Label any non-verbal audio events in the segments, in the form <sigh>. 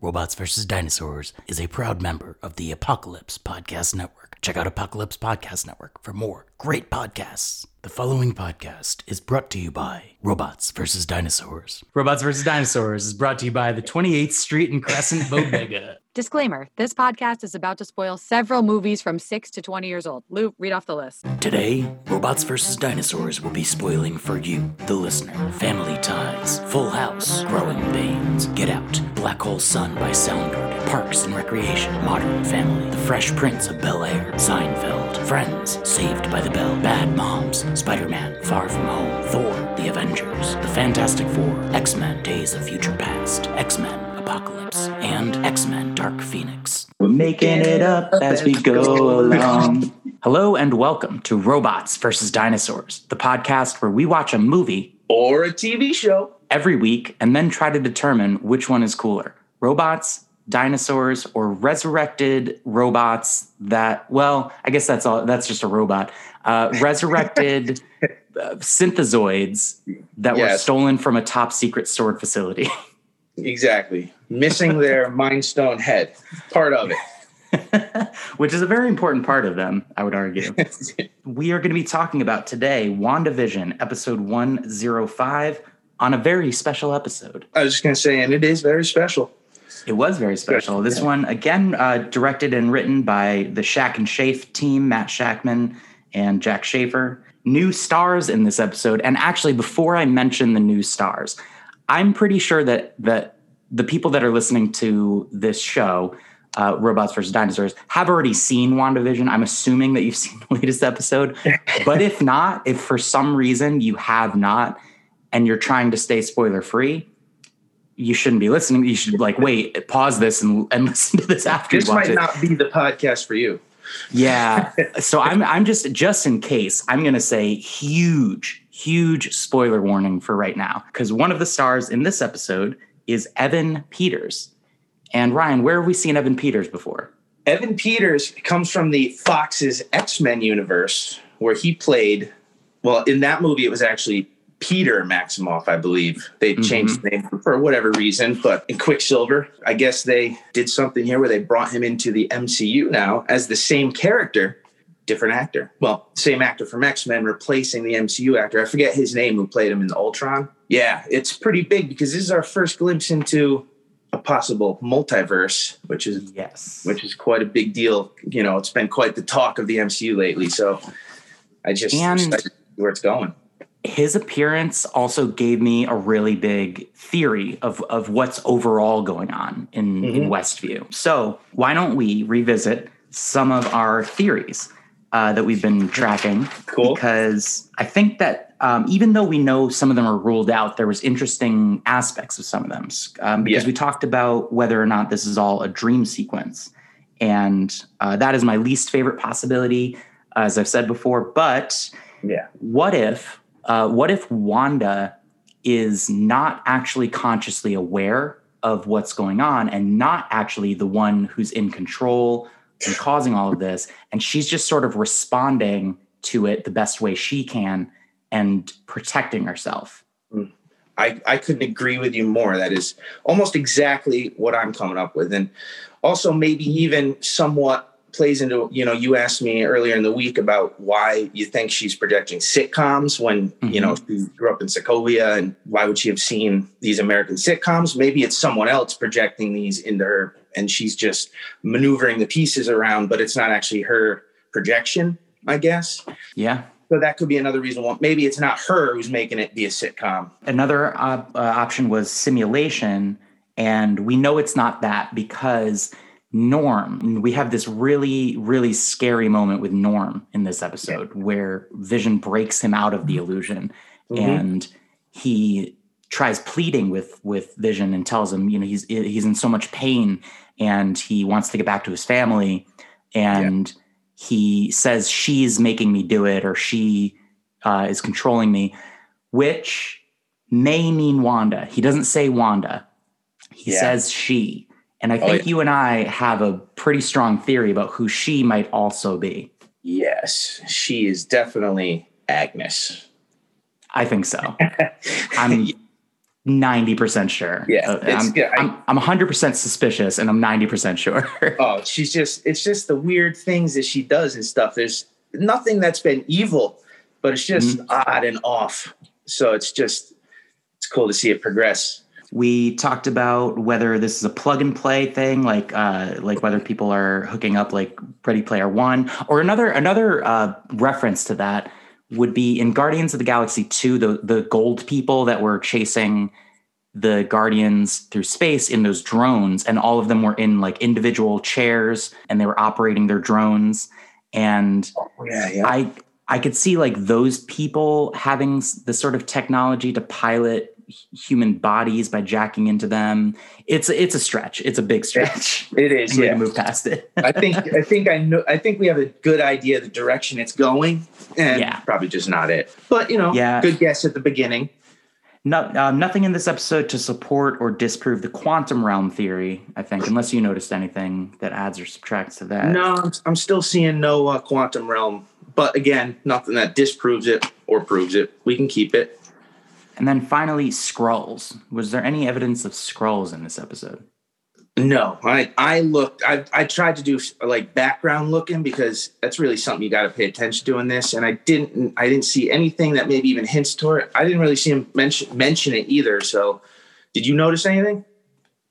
Robots vs. Dinosaurs is a proud member of the Apocalypse Podcast Network. Check out Apocalypse Podcast Network for more great podcasts. The following podcast is brought to you by Robots vs. Dinosaurs. Robots vs. Dinosaurs is brought to you by the 28th Street and Crescent <laughs> Bodega. Disclaimer this podcast is about to spoil several movies from 6 to 20 years old. Lou, read off the list. Today, Robots vs. Dinosaurs will be spoiling for you, the listener, Family Ties, Full House, Growing Pains, Get Out, Black Hole Sun by Soundgarden, Parks and Recreation, Modern Family, The Fresh Prince of Bel Air, Seinfeld, Friends, Saved by the Bell, Bad Moms, Spider Man, Far From Home, Thor, The Avengers, The Fantastic Four, X Men Days of Future Past, X Men Apocalypse, and X Men Dark Phoenix. We're making it up as we go along. <laughs> Hello and welcome to Robots vs. Dinosaurs, the podcast where we watch a movie Or a TV show. every week and then try to determine which one is cooler robots, dinosaurs, or resurrected robots that, well, I guess that's all, that's just a robot. Uh, <laughs> resurrected uh, synthezoids that were stolen from a top secret S.W.O.R.D. facility. <laughs> Exactly. Missing their <laughs> Mind Stone head. Part of it. which is a very important part of them, I would argue. we are going to be talking about today WandaVision, episode 105, on a very special episode. I was just going to say, and it is very special. It was very special. This one, again, uh, directed and written by the Shack and Shafe team, Matt Shakman and Jac Schaeffer. New stars in this episode. And actually, before I mention the new stars, I'm pretty sure that that the people that are listening to this show, uh, Robots versus Dinosaurs, have already seen WandaVision. I'm assuming that you've <laughs> seen the latest episode. but if not, if for some reason you have not, and you're trying to stay spoiler free, you shouldn't be listening. You should like wait, pause this, and, and <laughs> listen to this after This might it. not be the podcast for you. Yeah. <laughs> so I'm I'm just just in case I'm gonna say huge, huge spoiler warning for right now. Because one of the stars in this episode is Evan Peters. And Ryan, where have we seen Evan Peters before? Evan Peters comes from the Fox's X Men universe, where he played. Well, in that movie, it was actually Peter Maximoff, I believe. They mm-hmm. changed the name for whatever reason, but in Quicksilver, I guess they did something here where they brought him into the MCU now as the same character, different actor. Well, same actor from X Men, replacing the MCU actor. I forget his name who played him in the Ultron. Yeah, it's pretty big because this is our first glimpse into a possible multiverse, which is Yes. which is quite a big deal. You know, it's been quite the talk of the MCU lately. So I just And- excited to see where it's going. His appearance also gave me a really big theory of, of what's overall going on in, in Mhm. Westview. So, why don't we revisit some of our theories uh, that we've been tracking? Cool. Because I think that um, even though we know some of them are ruled out, there was interesting aspects of some of them. Um, because Yeah. we talked about whether or not this is all a dream sequence. And uh, that is my least favorite possibility, as I've said before. But Yeah. what if uh, what if wanda is not actually consciously aware of what's going on and not actually the one who's in control and causing all of this and she's just sort of responding to it the best way she can and protecting herself I, I couldn't agree with you more. That is almost exactly what I'm coming up with. And also maybe even somewhat plays into, you know, you asked me earlier in the week about why you think she's projecting sitcoms when, you know, she grew up in Sokovia and why would she have seen these American sitcoms? Maybe it's someone else projecting these into her and she's just maneuvering the pieces around, but it's not actually her projection, I guess. yeah So that could be another reason why maybe it's not her who's making it be a sitcom. another op- uh, option was simulation and we know it's not that because norm we have this really really scary moment with norm in this episode where vision breaks him out of the illusion Mhm. and he tries pleading with with vision and tells him you know he's he's in so much pain and he wants to get back to his family and he says she's making me do it or she uh, is controlling me which may mean Wanda. He doesn't say Wanda. He Yeah. says she. And I Oh, think yeah. you and I have a pretty strong theory about who she might also be. Yes, she is definitely Agnes. I think so. <laughs> I'm 90% sure. Yeah, Uh, I'm, yeah, I- I'm, I'm 100% suspicious and I'm 90% sure. <laughs> Oh, she's just it's just the weird things that she does and stuff. There's nothing that's been evil, but it's just odd and off. So it's just it's cool to see it progress. We talked about whether this is a plug and play thing, like uh, like whether people are hooking up like Ready Player One, or another another uh, reference to that would be in Guardians of the Galaxy Two, the the gold people that were chasing the Guardians through space in those drones, and all of them were in like individual chairs, and they were operating their drones, and Yeah, yeah. I I could see like those people having s- the sort of technology to pilot human bodies by jacking into them. It's it's a stretch. It's a big stretch. It is, yeah. can move past it. I think I think I know I think we have a good idea of the direction it's going. And Yeah. probably just not it. But you know, Yeah. good guess at the beginning. No, uh, nothing in this episode to support or disprove the quantum realm theory. I think, unless you noticed anything that adds or subtracts to that. No, I'm, I'm still seeing no uh, quantum realm. But again, nothing that disproves it or proves it. We can keep it. And then finally, scrolls. Was there any evidence of scrolls in this episode? No, I I looked. I I tried to do like background looking because that's really something you got to pay attention to in this. And I didn't. I didn't see anything that maybe even hints toward it. I didn't really see him mention mention it either. So, did you notice anything?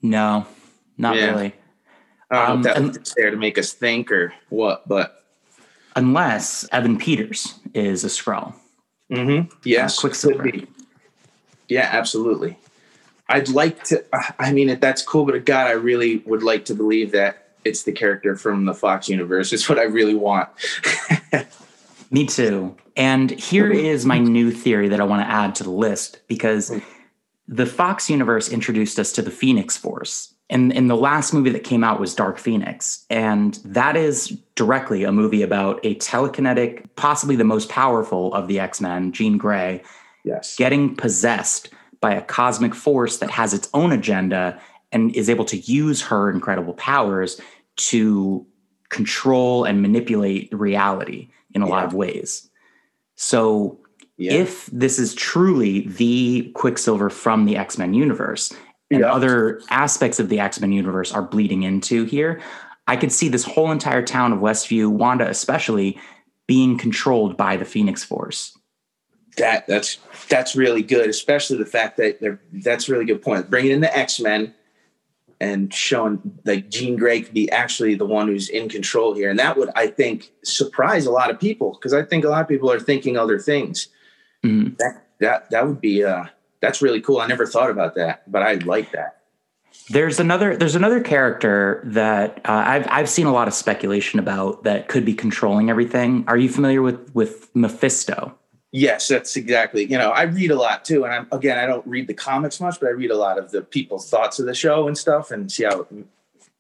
No, not Yeah. really. I don't Um, know if that and- was there to make us think or what, but Unless Evan Peters is a scroll. mm-hmm. yes, Uh, Quicksilver. could be. Yeah, absolutely. I'd like to. Uh, I mean, that's cool, but God, I really would like to believe that it's the character from the Fox universe. It's what I really want. <laughs> Me too. And here mm-hmm. is my new theory that I want to add to the list because mm. the Fox universe introduced us to the Phoenix Force. And in the last movie that came out was Dark Phoenix. And that is directly a movie about a telekinetic, possibly the most powerful of the X Men, Jean Grey, yes. getting possessed by a cosmic force that has its own agenda and is able to use her incredible powers to control and manipulate reality in a lot of ways. So, Yeah. if this is truly the Quicksilver from the X Men universe, and Yeah. other aspects of the X Men universe are bleeding into here, I could see this whole entire town of Westview, Wanda especially, being controlled by the Phoenix Force. That that's that's really good, especially the fact that they're that's a really good point. Bringing in the X Men and showing like Jean Grey could be actually the one who's in control here, and that would I think surprise a lot of people because I think a lot of people are thinking other things. Mhm. That that that would be uh that's really cool. I never thought about that, but I like that. There's another there's another character that uh, I've I've seen a lot of speculation about that could be controlling everything. Are you familiar with with Mephisto? Yes, that's exactly. You know, I read a lot too, and I'm again, I don't read the comics much, but I read a lot of the people's thoughts of the show and stuff, and see how it,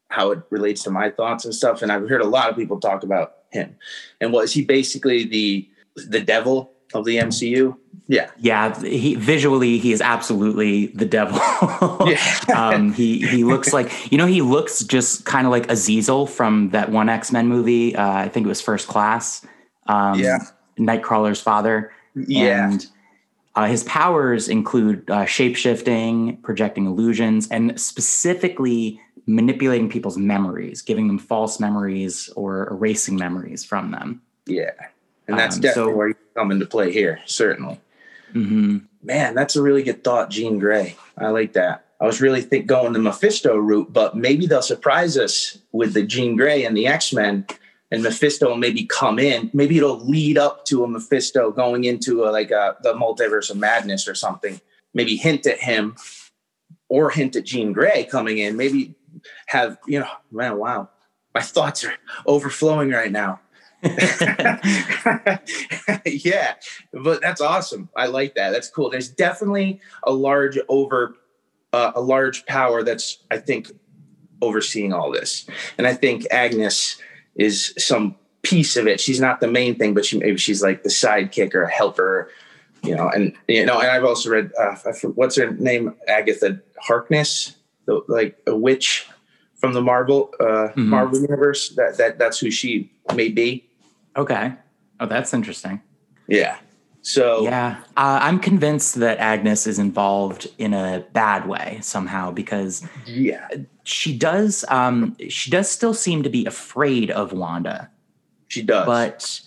how it relates to my thoughts and stuff. And I've heard a lot of people talk about him. And was he basically the the devil of the MCU? Yeah, Yeah, he visually he is absolutely the devil. <laughs> <laughs> Um, he he looks like you know he looks just kind of like Azazel from that one X Men movie. Uh, I think it was First Class. Um, Yeah. Nightcrawler's father. Yeah, And uh, his powers include uh, shape shifting, projecting illusions, and specifically manipulating people's memories, giving them false memories or erasing memories from them. yeah. And that's Um, definitely so- where you come into play here. Certainly. hmm Man, that's a really good thought, Jean Grey. I like that. I was really think going the Mephisto route, but maybe they'll surprise us with the Jean Grey and the X Men, and Mephisto will maybe come in. Maybe it'll lead up to a Mephisto going into a, like a, the multiverse of madness or something. Maybe hint at him, or hint at Jean Grey coming in. Maybe have you know, man, wow, my thoughts are overflowing right now. <laughs> yeah, but that's awesome. I like that. That's cool. There's definitely a large over uh, a large power that's I think overseeing all this, and I think Agnes is some piece of it. She's not the main thing, but she maybe she's like the sidekick or a helper, you know. And you know, and I've also read uh, what's her name, Agatha Harkness, the, like a witch from the Marvel uh, Mhm. Marvel universe. That that that's who she may be. Okay. Oh, that's interesting. Yeah. So Yeah, uh, I'm convinced that Agnes is involved in a bad way somehow because yeah, she does. Um, she does still seem to be afraid of Wanda, she does. but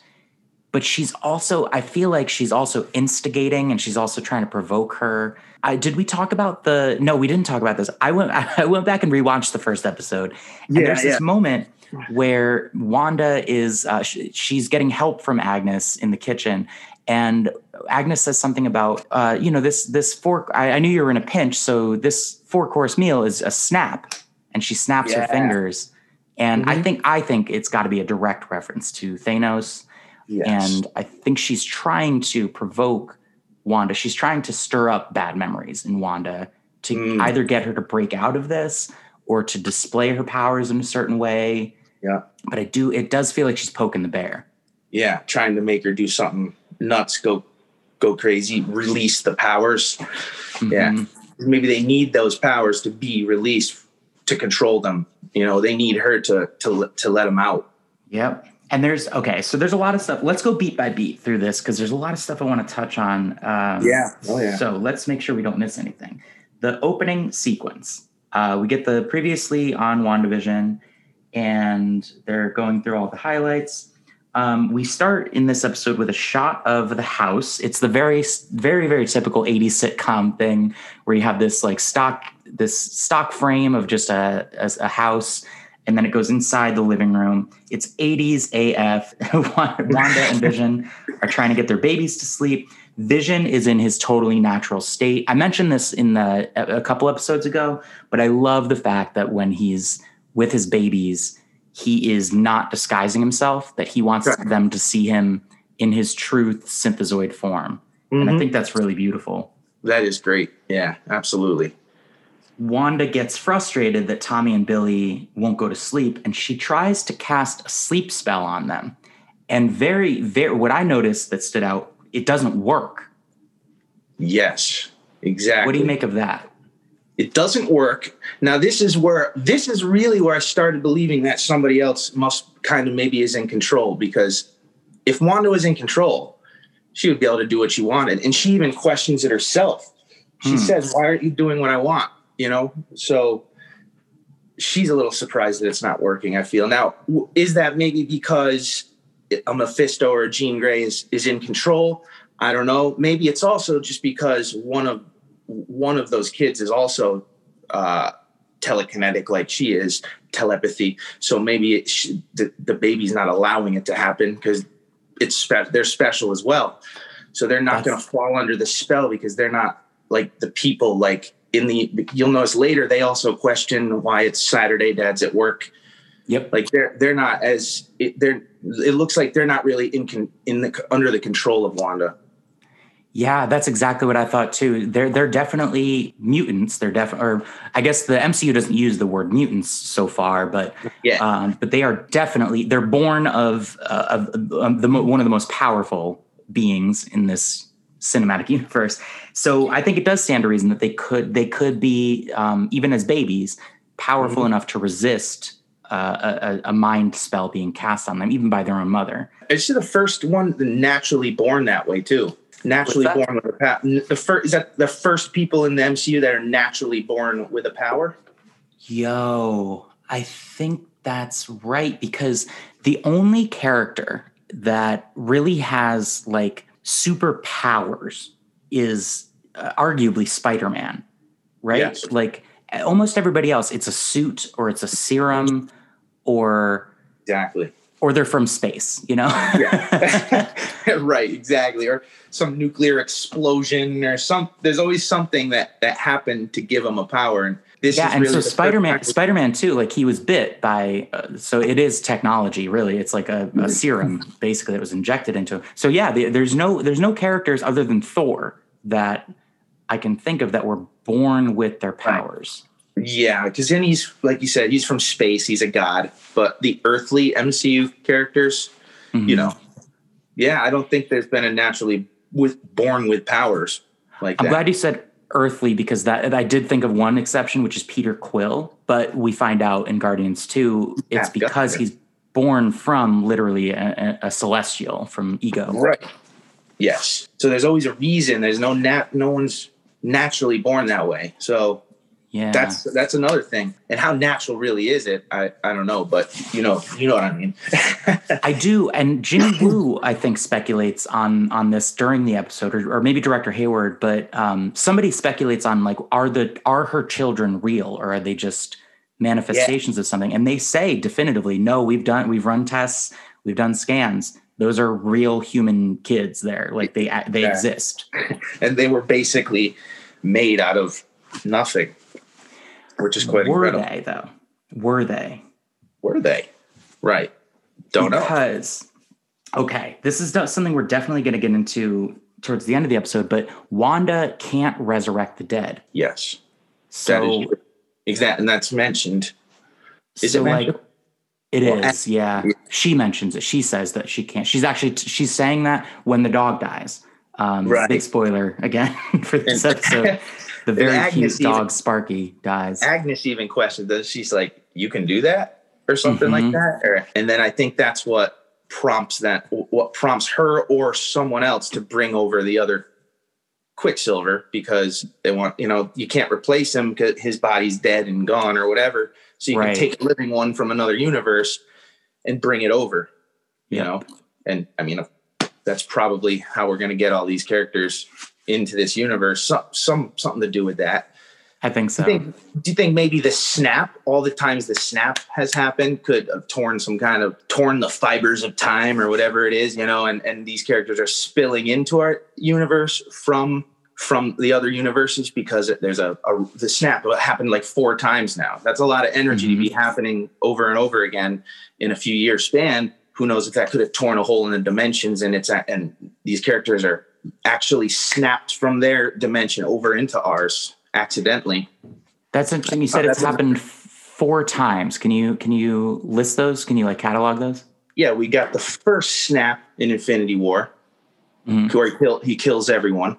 but she's also. I feel like she's also instigating, and she's also trying to provoke her. I, did we talk about the? No, we didn't talk about this. I went. <laughs> I went back and rewatched the first episode, and Yeah, there's this moment where Wanda is. Uh, sh- she's getting help from Agnes in the kitchen, and Agnes says something about, uh, you know, this this four. I, I knew you were in a pinch, so this four course meal is a snap, and she snaps her fingers. And I Mhm. think I think it's got to be a direct reference to Thanos, yes. and I think she's trying to provoke Wanda. She's trying to stir up bad memories in Wanda to Mm. either get her to break out of this or to display her powers in a certain way. Yeah. But I do. It does feel like she's poking the bear. yeah, trying to make her do something nuts, go go crazy, release the powers. Yeah. Mhm. Maybe they need those powers to be released to control them. You know, they need her to to to let them out. Yep. And there's okay, so there's a lot of stuff. Let's go beat by beat through this because there's a lot of stuff I want to touch on. Um, Yeah. Oh, yeah. So let's make sure we don't miss anything. The opening sequence. Uh, we get the previously on WandaVision, and they're going through all the highlights. Um, we start in this episode with a shot of the house. It's the very, very, very typical '80s sitcom thing where you have this like stock, this stock frame of just a, a, a house, and then it goes inside the living room. It's 80s AF. Wanda and Vision <laughs> are trying to get their babies to sleep. Vision is in his totally natural state. I mentioned this in the a a couple episodes ago, but I love the fact that when he's with his babies, he is not disguising himself, that he wants them to see him in his truth synthezoid form. And I think mm-hmm. that's really beautiful. that is great. Yeah, absolutely. Wanda gets frustrated that Tommy and Billy won't go to sleep, and she tries to cast a sleep spell on them. And very, very, what I noticed that stood out, it doesn't work. Yes, exactly. What do you make of that? It doesn't work. Now this is where this is really where I started believing that somebody else must kind of maybe is in control because if Wanda was in control, she would be able to do what she wanted. And she even questions it herself. She Hmm. says, Why aren't you doing what I want? You know? So she's a little surprised that it's not working, I feel. Now, is that maybe because a Mephisto or a Jean Grey is, is in control? I don't know. Maybe it's also just because one of one of those kids is also uh, telekinetic, like she is telepathy. So maybe it sh- the, the baby's not allowing it to happen because it's spe- they're special as well. So they're not going to fall under the spell because they're not like the people like in the. You'll notice later they also question why it's Saturday. Dad's at work Yep. like they're they're not as it, they're it looks like they're not really in con, in the under the control of Wanda. Yeah, that's exactly what I thought too. They're they're definitely mutants. They're def or I guess the MCU doesn't use the word mutants so far, but <laughs> Yeah. um, but they are definitely they're born of uh, of, of the mo- one of the most powerful beings in this cinematic <laughs> universe. So I think it does stand to reason that they could they could be um, even as babies powerful enough to resist uh, a, a- a mind spell being cast on them, even by their own mother. It's the first one naturally born that way too. Naturally that? born with a power. The first is that the first people in the MCU that are naturally born with a power. Yo, I think that's right because the only character that really has like superpowers is uh, arguably Spider Man, right? Yes. Like almost everybody else, it's a suit or it's a serum or Exactly. Or they're from space, you know? Yeah. <laughs> <laughs> right. Exactly. Or some nuclear explosion or some. There's always something that that happened to give them a power. And this yeah, is and really so Spider Man, time- Spider Man too, like he was bit by, uh, so it is technology, really. It's like a, Mm-hmm. a serum, basically, that was injected into. him. So yeah, the, there's no there's no characters other than Thor that I can think of that were born with their powers. Yeah, because then he's like you said, he's from space. He's a god. But the earthly MCU characters, you Mhm. know, yeah, I don't think there's been a naturally with born with powers like I'm that. glad you said earthly because that I did think of one exception, which is Peter Quill. But we find out in Guardians Two, it's Yeah, because he's born from literally a, a- a celestial from Ego. right. Yes. So there's always a reason. There's no nat. No one's naturally born that way. So Yeah. that's that's another thing. And how natural really is it? I I don't know, but you know you know what I mean. <laughs> I do, and Jimmy Woo, I think, speculates on on this during the episode, or, or maybe Director Hayward, but um, somebody speculates on like, are the are her children real, or are they just manifestations of something? And they say definitively, no, we've done, we've run tests, we've done scans. Those are real human kids. There, like they they Yeah. exist. <laughs> and they were basically made out of nothing, which is quite Were incredible. they though? Were they? Were they? Right. Don't know. because okay this is something we're definitely going to get into towards the end of the episode but wanda can't resurrect the dead Yes. So. Exactly. And that's mentioned. Is so it like mentioned? it is, Well, yeah she mentions it she says that she can't she's actually she's saying that when the dog dies um Right. big spoiler again <laughs> for this episode <laughs> the very Agnes cute dog even- sparky dies Agnes even questioned that. She's like, you can do that or something Mhm. like that. Or, and then I think that's what prompts that, what prompts her or someone else to bring over the other Quicksilver because they want, you know, you can't replace him because his body's dead and gone or whatever. So you Right. can take a living one from another universe and bring it over, you know? And I mean, that's probably how we're going to get all these characters into this universe. Some, some, something to do with that. i think so Do you, think, do you think maybe the snap, all the times the snap has happened, could have torn some kind of torn the fibers of time or whatever it is, you know, and, and these characters are spilling into our universe from from the other universes because there's a, a the snap happened like four times now. That's a lot of energy to be mm-hmm. happening over and over again in a few year span. Who knows if that could have torn a hole in the dimensions and it's and these characters are actually snapped from their dimension over into ours accidentally. that's interesting. You said Oh, it's happened four times. Can you can you list those? Can you like catalog those? Yeah, we got the first snap in Infinity War, Mhm. where he, kill, he kills everyone,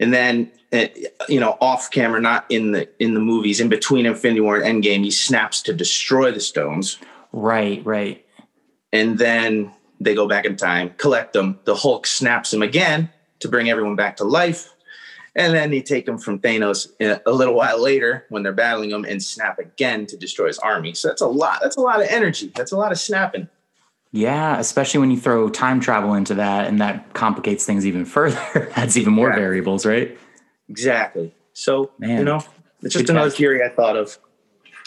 and then uh, you know off camera, not in the in the movies, in between Infinity War and Endgame, he snaps to destroy the stones, right right. And then they go back in time, collect them. The Hulk snaps them again to bring everyone back to life, and then they take them from Thanos uh, a little while later when they're battling him, and snap again to destroy his army. So that's a lot. That's a lot of energy. That's a lot of snapping. Yeah, especially when you throw time travel into that and that complicates things even <laughs> further. Adds even more Yeah. variables, right? Exactly. So Man. you know, it's just Good another catch. theory I thought of.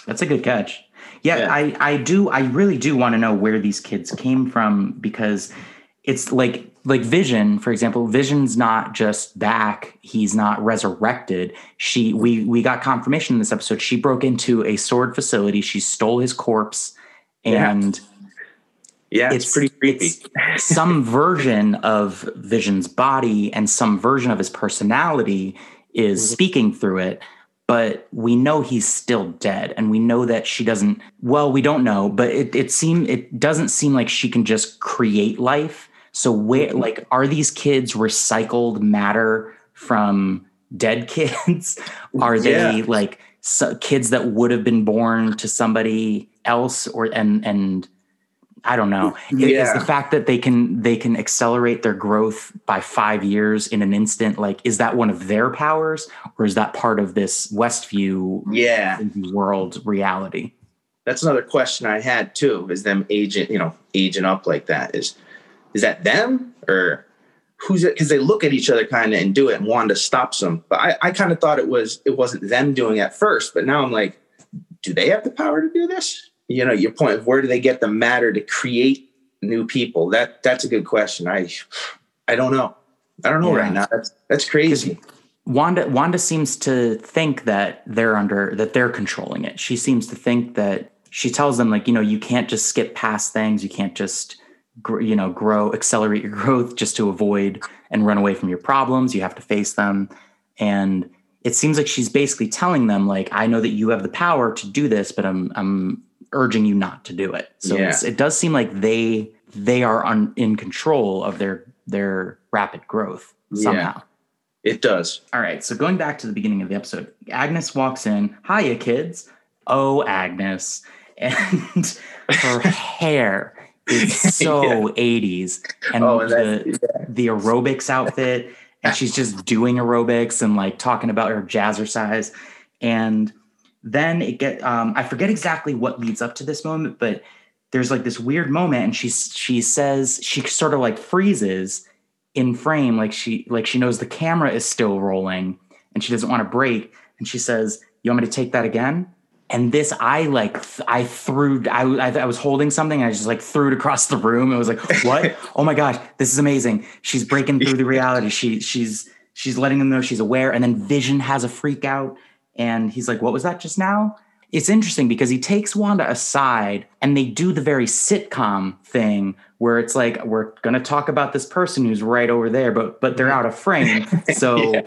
That's a good catch. Yeah, Yeah. I I do I really do want to know where these kids came from because it's like like Vision, for example, Vision's not just back, he's not resurrected. She we we got confirmation in this episode. She broke into a S.W.O.R.D. facility, she stole his corpse and Yeah, it's, pretty creepy. it's some <laughs> version of Vision's body and some version of his personality is Mhm. speaking through it. But we know he's still dead, and we know that she doesn't. Well, we don't know, but it it seem it doesn't seem like she can just create life. So where Mhm. like are these kids recycled matter from dead kids? <laughs> are they Yeah. like so, kids that would have been born to somebody else, or and and I don't know. <laughs> Yeah. the fact that they can they can accelerate their growth by five years in an instant. Like, is that one of their powers, or is that part of this Westview yeah, world reality? that's another question I had too. Is them agent, you know, aging up like that? Is is that them or who's it? Because they look at each other kind of and do it, and Wanda stops them. But I, I kind of thought it was it wasn't them doing it at first. But now I'm like, do they have the power to do this? You know, your point of where do they get the matter to create new people? That that's a good question. I I don't know. I don't know Yeah. right now. That's that's crazy. Wanda Wanda seems to think that they're under that they're controlling it. She seems to think that she tells them like, you know, you can't just skip past things. You can't just gr- you know, grow, accelerate your growth just to avoid and run away from your problems. You have to face them. And it seems like she's basically telling them like, I know that you have the power to do this, but I'm I'm urging you not to do it. So Yeah. it does seem like they they are un, in control of their their rapid growth Yeah. somehow. It does. All right, so going back to the beginning of the episode, Agnes walks in. Hiya, kids. Oh, Agnes. <laughs> And her <laughs> hair is so <laughs> Yeah. 80s. And Oh, the, yeah. the aerobics outfit and she's just doing aerobics and like talking about her jazzercise. And then it get um, I forget exactly what leads up to this moment, but there's like this weird moment and she she says she sort of like freezes in frame like she like she knows the camera is still rolling and she doesn't want to break and she says you want me to take that again? And this i like th- i threw I, I, I was holding something and i just like threw it across the room it was like what? Oh my gosh this is amazing. She's breaking through the reality she she's she's letting them know she's aware and then vision has a freak out and he's like what was that just now? It's interesting because he takes Wanda aside and they do the very sitcom thing where it's like we're going to talk about this person who's right over there but but they're mm-hmm. out of frame. <laughs> So yeah.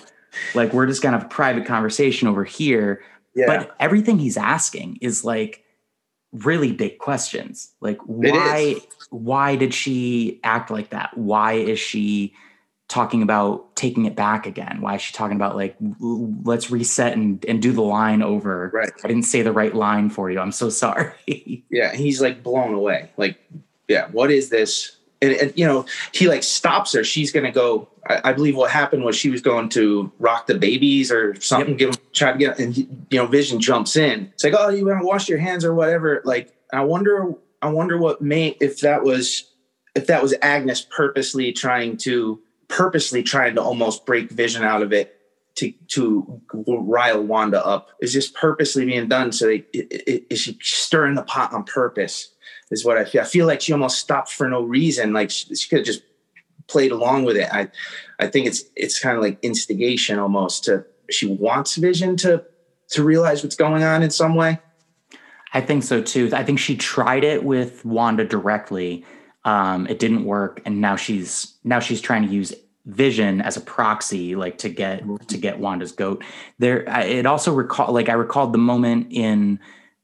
like we're just going to have a private conversation over here. Yeah. but everything he's asking is like really big questions. Like why why did she act like that? Why is she talking about taking it back again? Why is she talking about like let's reset and, and do the line over? Right. I didn't say the right line for you. I'm so <laughs> sorry. yeah, he's like blown away. Like, yeah, what is this? And, and you know, he like stops her. She's gonna go. I, I, believe what happened was she was going to rock the babies or something. Yep. Give him try to get, and he, you know, Vision jumps in. It's like, oh, you want to wash your hands or whatever. Like, I wonder, I wonder what may if that was if that was Agnes purposely trying to purposely trying to almost break Vision out of it to to rile Wanda up. Is just purposely being done so they is she stirring the pot on purpose? Is what I feel. I feel like she almost stopped for no reason. Like she, she could have just played along with it. I I think it's it's kind of like instigation almost to she wants Vision to to realize what's going on in some way. I think so too. I think she tried it with Wanda directly um, it didn't work and now she's now she's trying to use vision as a proxy like to get to get wanda's goat. There it also recall like i recalled the moment in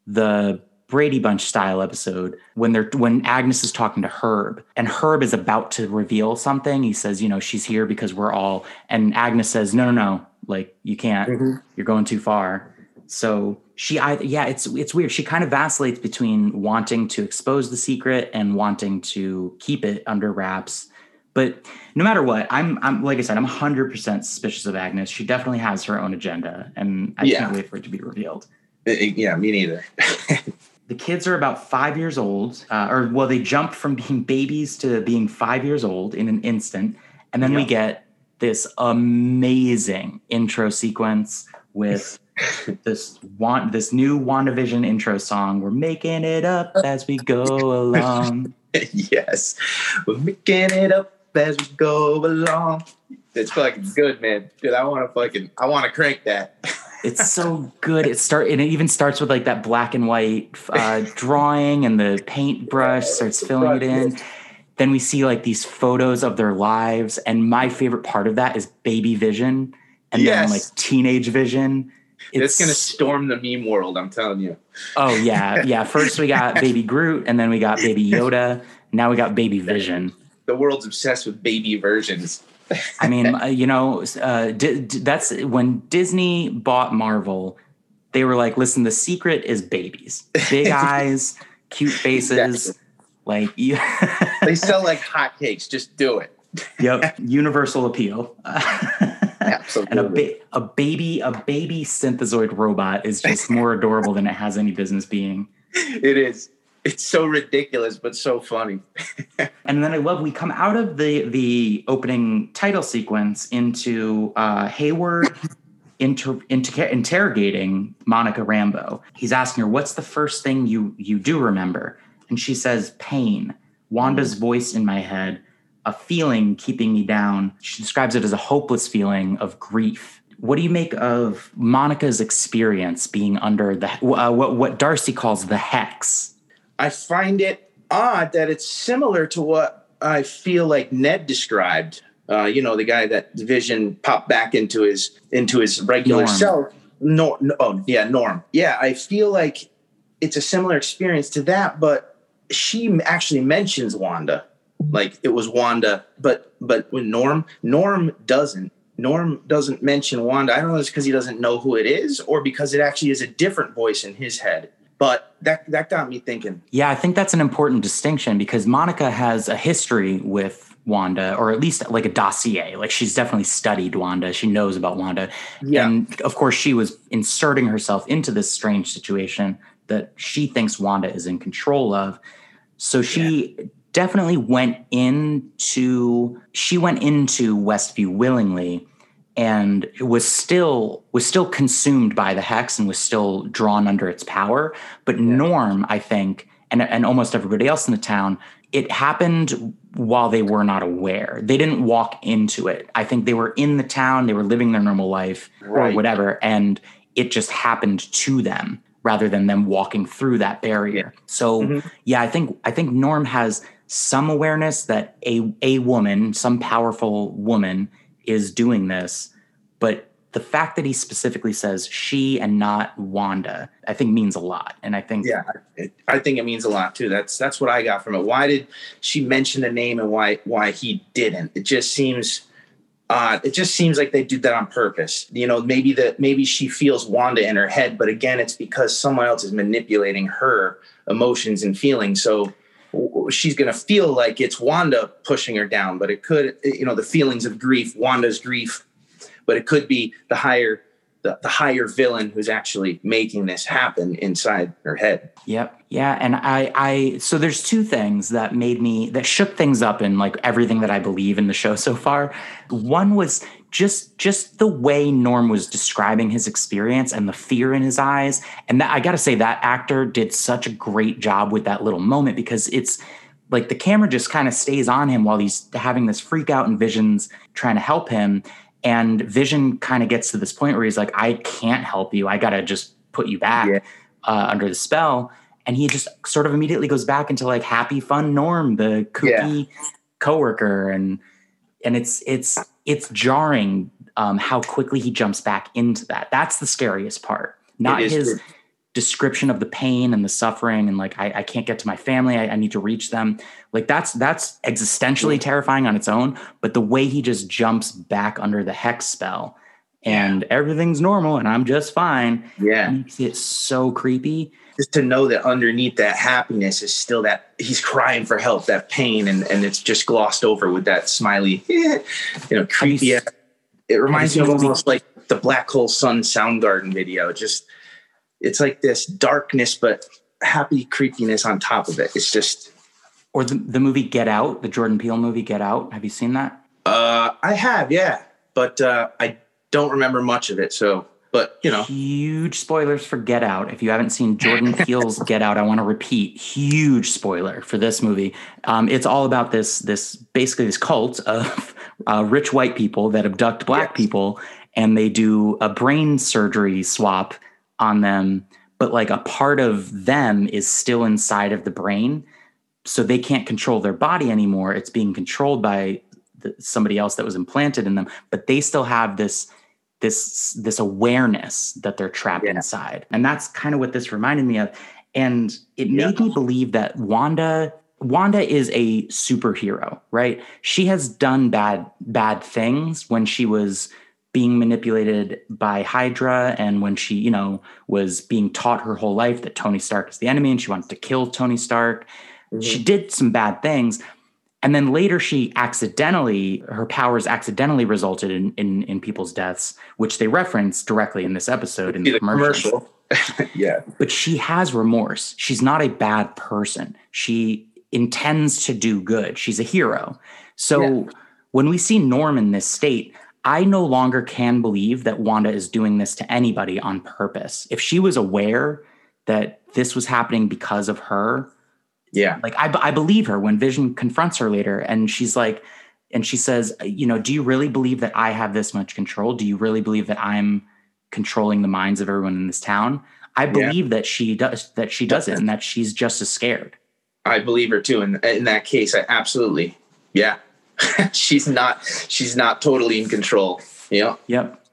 the brady bunch style episode when they're when agnes is talking to herb and herb is about to reveal something. He says you know she's here because we're all and agnes says no no no like you can't. Mm-hmm. you're going too far so she I yeah, it's it's weird. She kind of vacillates between wanting to expose the secret and wanting to keep it under wraps. But no matter what, I'm I'm like I said, I'm 100% suspicious of Agnes. She definitely has her own agenda and I yeah. can't wait for it to be revealed. Yeah, me neither. <laughs> the kids are about five years old, uh, or well, they jump from being babies to being five years old in an instant, and then yep. we get this amazing intro sequence with <laughs> <laughs> this want this new WandaVision intro song. We're making it up as we go along. <laughs> yes. We're making it up as we go along. It's fucking good, man. Dude, I want to fucking I want to crank that. <laughs> it's so good. It start and it even starts with like that black and white uh, drawing and the paintbrush starts filling it in. Then we see like these photos of their lives, and my favorite part of that is baby vision, and yes. then like teenage vision it's, it's going to storm the meme world. I'm telling you. Oh yeah, yeah. First we got <laughs> Baby Groot, and then we got Baby Yoda. Now we got Baby Vision. The world's obsessed with baby versions. <laughs> I mean, uh, you know, uh, that's when Disney bought Marvel. They were like, "Listen, the secret is babies, big <laughs> eyes, cute faces." Exactly. Like, they sell like hotcakes. Just do it. yep, universal appeal. <laughs> Absolutely. And a, ba- a baby, a baby synthezoid robot is just <laughs> more adorable than it has any business being. It is. It's so ridiculous, but so funny. <laughs> and then I love we come out of the the opening title sequence into uh, Hayward inter, inter, interrogating Monica Rambeau. He's asking her, "What's the first thing you you do remember?" And she says, "Pain." Wanda's voice in my head a feeling keeping me down. She describes it as a hopeless feeling of grief. What do you make of Monica's experience being under the uh, what what Darcy calls the hex? I find it odd that it's similar to what I feel like Ned described. Uh, you know, the guy that Vision popped back into his into his regular Norm. self. No, no, oh yeah, Norm. Yeah, I feel like it's a similar experience to that, but she actually mentions Wanda like it was Wanda, but but when Norm Norm doesn't Norm doesn't mention Wanda. I don't know if it's because he doesn't know who it is or because it actually is a different voice in his head. But that that got me thinking. Yeah, I think that's an important distinction because Monica has a history with Wanda, or at least like a dossier. Like she's definitely studied Wanda. She knows about Wanda. Yeah. And of course, she was inserting herself into this strange situation that she thinks Wanda is in control of. So she definitely went into she went into Westview willingly and was still was still consumed by the hex and was still drawn under its power. But Norm, I think, and and almost everybody else in the town, it happened while they were not aware. They didn't walk into it. I think they were in the town, they were living their normal life or whatever, and it just happened to them rather than them walking through that barrier. So Mhm. yeah, I think I think Norm has some awareness that a a woman, some powerful woman is doing this, but the fact that he specifically says she and not Wanda, I think means a lot. And I think Yeah, it, I think it means a lot too. That's that's what I got from it. Why did she mention the name and why why he didn't? It just seems uh it just seems like they did that on purpose. You know, maybe that maybe she feels Wanda in her head, but again, it's because someone else is manipulating her emotions and feelings. So she's going to feel like it's Wanda pushing her down, but it could you know the feelings of grief, Wanda's grief, but it could be the higher the, the higher villain who's actually making this happen inside her head. Yep. Yeah. And I, I, so there's two things that made me, that shook things up in like everything that I believe in the show so far. One was just, just the way Norm was describing his experience and the fear in his eyes. And that, I got to say, that actor did such a great job with that little moment because it's, like the camera just kind of stays on him while he's having this freak out and visions trying to help him. And vision kind of gets to this point where he's like i can't help you. I gotta just put you back Yeah. uh, under the spell. And he just sort of immediately goes back into like happy fun norm the kooky coworker. And and it's it's it's jarring um, how quickly he jumps back into that. That's the scariest part. Not his true. description of the pain and the suffering and like I, I can't get to my family. I, I need to reach them. Like that's that's existentially terrifying on its own but the way he just jumps back under the hex spell and everything's normal and i'm just fine Yeah. makes it so creepy Just to know that underneath that happiness is still that he's crying for help, that pain, and, and it's just glossed over with that smiley, <laughs> you know, creepy. it reminds me of almost like the Black Hole Sun Soundgarden video. Just it's like this darkness, but happy creepiness on top of it. It's just or the, the movie get out the jordan peele movie get out have you seen that uh I have, yeah. But uh I don't remember much of it. So but you know, huge spoilers for Get Out. If you haven't seen Jordan <laughs> Peele's Get Out, I want to repeat huge spoiler for this movie. Um, it's all about this this basically this cult of <laughs> uh, rich white people that abduct black Yes. people, and they do a brain surgery swap on them, but like a part of them is still inside of the brain, so they can't control their body anymore. It's being controlled by the, somebody else that was implanted in them, but they still have this this this awareness that they're trapped Yeah. inside. And that's kind of what this reminded me of. And it Yeah. made me believe that wanda wanda is a superhero right? She has done bad bad things when she was being manipulated by hydra and when she you know was being taught her whole life that tony stark is the enemy and she wants to kill tony stark. She mm-hmm. did some bad things and then later she accidentally her powers accidentally resulted in, in in people's deaths which they reference directly in this episode in the the commercial commercial. <laughs> yeah. but she has remorse she's not a bad person she intends to do good she's a hero so Yeah. when we see norm in this state i no longer can believe that wanda is doing this to anybody on purpose if she was aware that this was happening because of her Yeah. like I, I believe her when vision confronts her later and she's like and she says you know do you really believe that i have this much control do you really believe that i'm controlling the minds of everyone in this town i Yeah. believe that she does that she does it and that she's just as scared I believe her too. In in that case, I absolutely, yeah. <laughs> she's not. She's not totally in control. Yeah. Yep.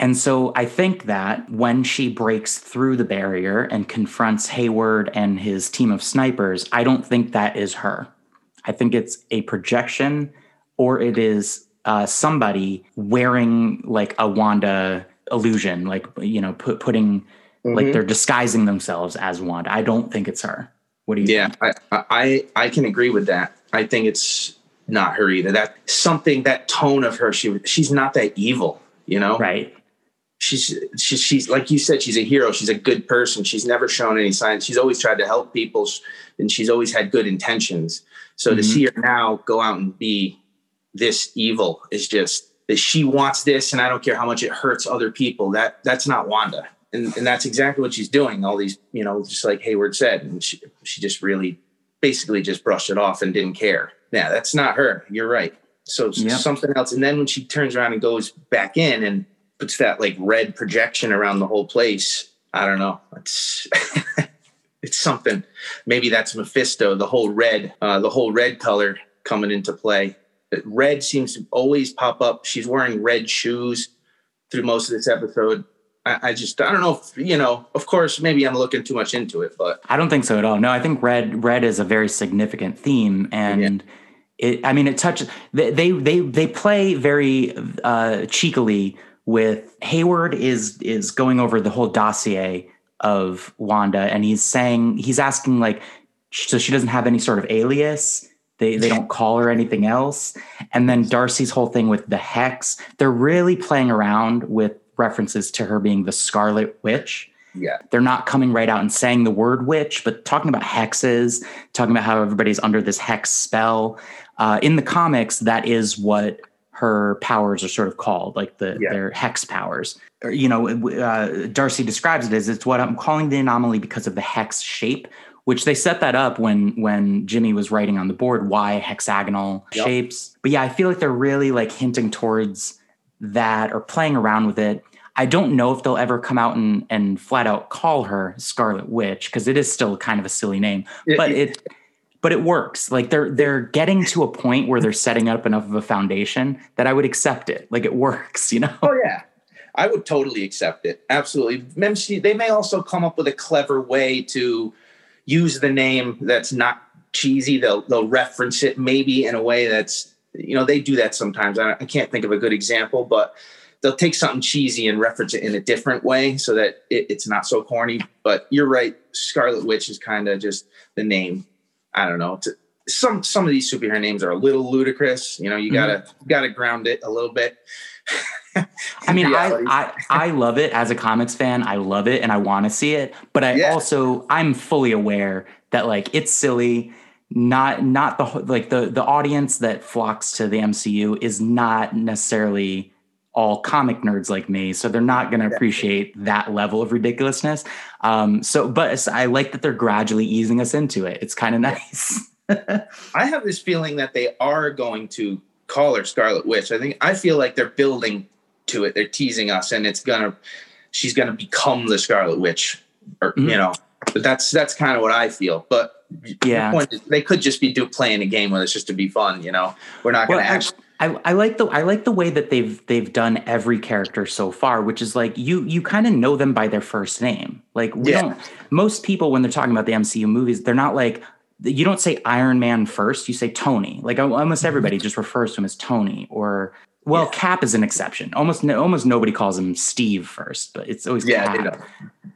And so I think that when she breaks through the barrier and confronts Hayward and his team of snipers, I don't think that is her. I think it's a projection or it is uh, somebody wearing like a Wanda illusion, like, you know, put, putting, like Mhm. they're disguising themselves as Wanda. I don't think it's her. What do you Yeah, think? I, I I can agree with that. I think it's not her either. That something, that tone of her, she she's not that evil, you know? Right. She's she's she's like you said, she's a hero. She's a good person. She's never shown any signs. She's always tried to help people, and she's always had good intentions. So mm-hmm. to see her now go out and be this evil is just that she wants this, and I don't care how much it hurts other people. That that's not Wanda, and and that's exactly what she's doing. All these, you know, just like Hayward said, and she she just really, basically, just brushed it off and didn't care. Yeah, that's not her. You're right. So yep. something else, and then when she turns around and goes back in and puts that like red projection around the whole place, I don't know. It's <laughs> it's something. Maybe that's Mephisto. The whole red, uh, the whole red color coming into play red seems to always pop up. She's wearing red shoes through most of this episode. I, I, just I don't know if you know. Of course, maybe I'm looking too much into it, but I don't think so at all. No, I think red red is a very significant theme, and yeah. it. I mean, it touches. They they they, they play very uh, cheekily with Hayward is is going over the whole dossier of Wanda, and he's saying he's asking like, so she doesn't have any sort of alias they they don't call her anything else. And then Darcy's whole thing with the hex, they're really playing around with references to her being the Scarlet Witch. Yeah. They're not coming right out and saying the word witch, but talking about hexes, talking about how everybody's under this hex spell. Uh, in the comics, that is what her powers are sort of called, like the yeah. their hex powers. Or, you know, uh, Darcy describes it as it's what I'm calling the anomaly because of the hex shape, which they set that up when when Jimmy was writing on the board why hexagonal yep. shapes. But yeah, I feel like they're really like hinting towards that or playing around with it. I don't know if they'll ever come out and and flat out call her Scarlet Witch because it is still kind of a silly name, but it, it but it works. Like they're they're getting to a point where they're setting up enough of a foundation that I would accept it. Like it works, you know. Oh yeah. I would totally accept it. Absolutely. They may also come up with a clever way to use the name that's not cheesy. They'll they'll reference it maybe in a way that's you know they do that sometimes. I, I can't think of a good example, but they'll take something cheesy and reference it in a different way so that it, it's not so corny. But you're right, Scarlet Witch is kind of just the name. I don't know. To, some some of these superhero names are a little ludicrous. You know, you gotta mm-hmm. gotta ground it a little bit. <laughs> I mean, I, I, I love it as a comics fan. I love it and I want to see it, but I yeah. also I'm fully aware that like it's silly. Not not the like the the audience that flocks to the MCU is not necessarily all comic nerds like me, so they're not going to appreciate that level of ridiculousness. Um, so, but I like that they're gradually easing us into it. It's kind of nice. <laughs> I have this feeling that they are going to call her Scarlet Witch. I think I feel like they're building to it. They're teasing us, and it's gonna she's gonna become the Scarlet Witch, or mm-hmm. you know. But that's that's kind of what I feel. But yeah, is, they could just be do playing a game with us just to be fun. You know, we're not gonna well, actually. I, I like the I like the way that they've they've done every character so far, which is like you you kind of know them by their first name. Like we yeah. don't most people when they're talking about the MCU movies, they're not like you don't say Iron Man first, you say Tony. Like almost mm-hmm. everybody just refers to him as Tony or well, yeah. Cap is an exception. Almost almost nobody calls him Steve first, but it's always yeah, Cap.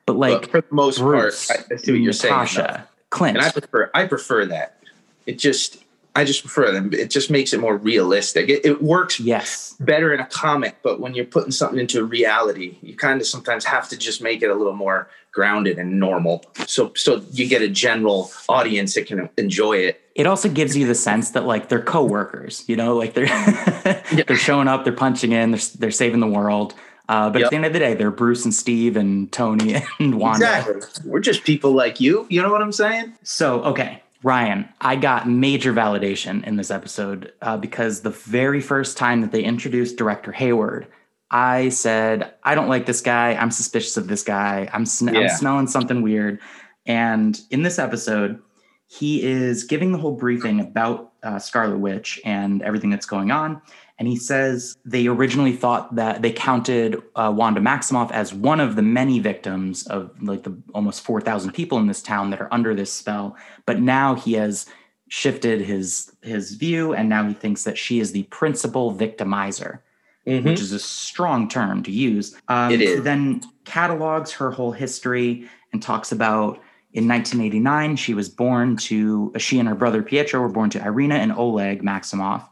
But like but for the most Bruce, part, I see what you're Natasha, saying. Clint, and I prefer I prefer that. It just I just prefer them. It just makes it more realistic. It, it, works yes better in a comic, but when you're putting something into reality, you kind of sometimes have to just make it a little more grounded and normal. So so you get a general audience that can enjoy it. It also gives you the sense that like they're coworkers, you know, like they're <laughs> they're showing up, they're punching in, they're they're saving the world. Uh, but yep. at the end of the day, they're Bruce and Steve and Tony <laughs> and Wanda. Exactly. We're just people like you. You know what I'm saying? So okay, Ryan, I got major validation in this episode uh, because the very first time that they introduced director Hayward, I said, I don't like this guy. I'm suspicious of this guy. I'm, sn- yeah. I'm smelling something weird. And in this episode, he is giving the whole briefing about uh, Scarlet Witch and everything that's going on. And he says they originally thought that they counted uh, Wanda Maximoff as one of the many victims of like the almost 4,000 people in this town that are under this spell. But now he has shifted his his view, and now he thinks that she is the principal victimizer, mm-hmm. which is a strong term to use. Um, it is. Then catalogs her whole history and talks about in 1989 she was born to she and her brother Pietro were born to Irina and Oleg Maximoff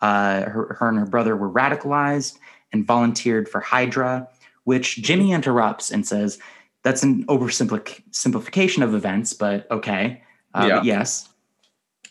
uh, her, her and her brother were radicalized and volunteered for Hydra, which Jimmy interrupts and says, that's an oversimplification of events, but okay. Uh, yeah. But yes.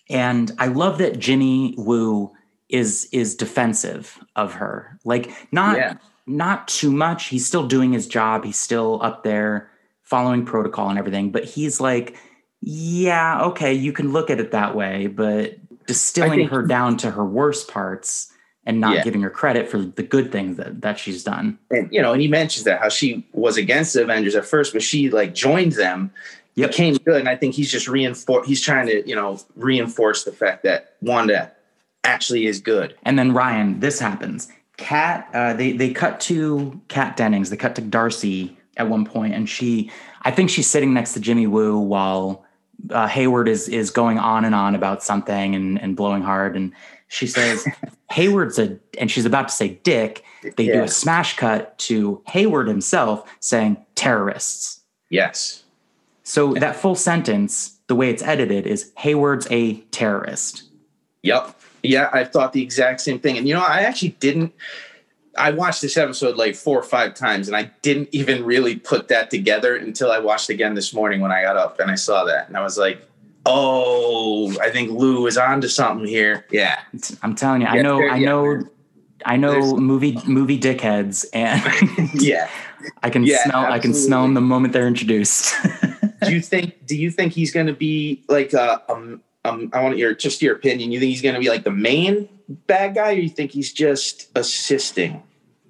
And I love that Jimmy Woo is is defensive of her. Like not yeah. not too much. He's still doing his job. He's still up there following protocol and everything, but he's like, yeah, okay, you can look at it that way, but distilling think, her down to her worst parts and not yeah. giving her credit for the good things that, that she's done. And you know, and he mentions that how she was against the Avengers at first, but she like joined them, yep. became good. And I think he's just reinforce he's trying to, you know, reinforce the fact that Wanda actually is good. And then Ryan, this happens. Kat, uh, they they cut to Kat Dennings, they cut to Darcy at one point, and she I think she's sitting next to Jimmy Woo while uh, Hayward is is going on and on about something and, and blowing hard, and she says <laughs> Hayward's a, and she's about to say Dick. They yeah. do a smash cut to Hayward himself saying terrorists. Yes. So yeah. that full sentence, the way it's edited, is Hayward's a terrorist. Yep. Yeah, I thought the exact same thing, and you know, I actually didn't. I watched this episode like four or five times, and I didn't even really put that together until I watched again this morning when I got up and I saw that, and I was like, "Oh, I think Lou is onto something here." Yeah, I'm telling you, yeah, I know, I know, I know There's, movie movie dickheads, and <laughs> yeah, <laughs> I can yeah, smell, absolutely. I can smell them the moment they're introduced. <laughs> do you think? Do you think he's going to be like a, um, um, I want your just your opinion. You think he's going to be like the main bad guy, or you think he's just assisting?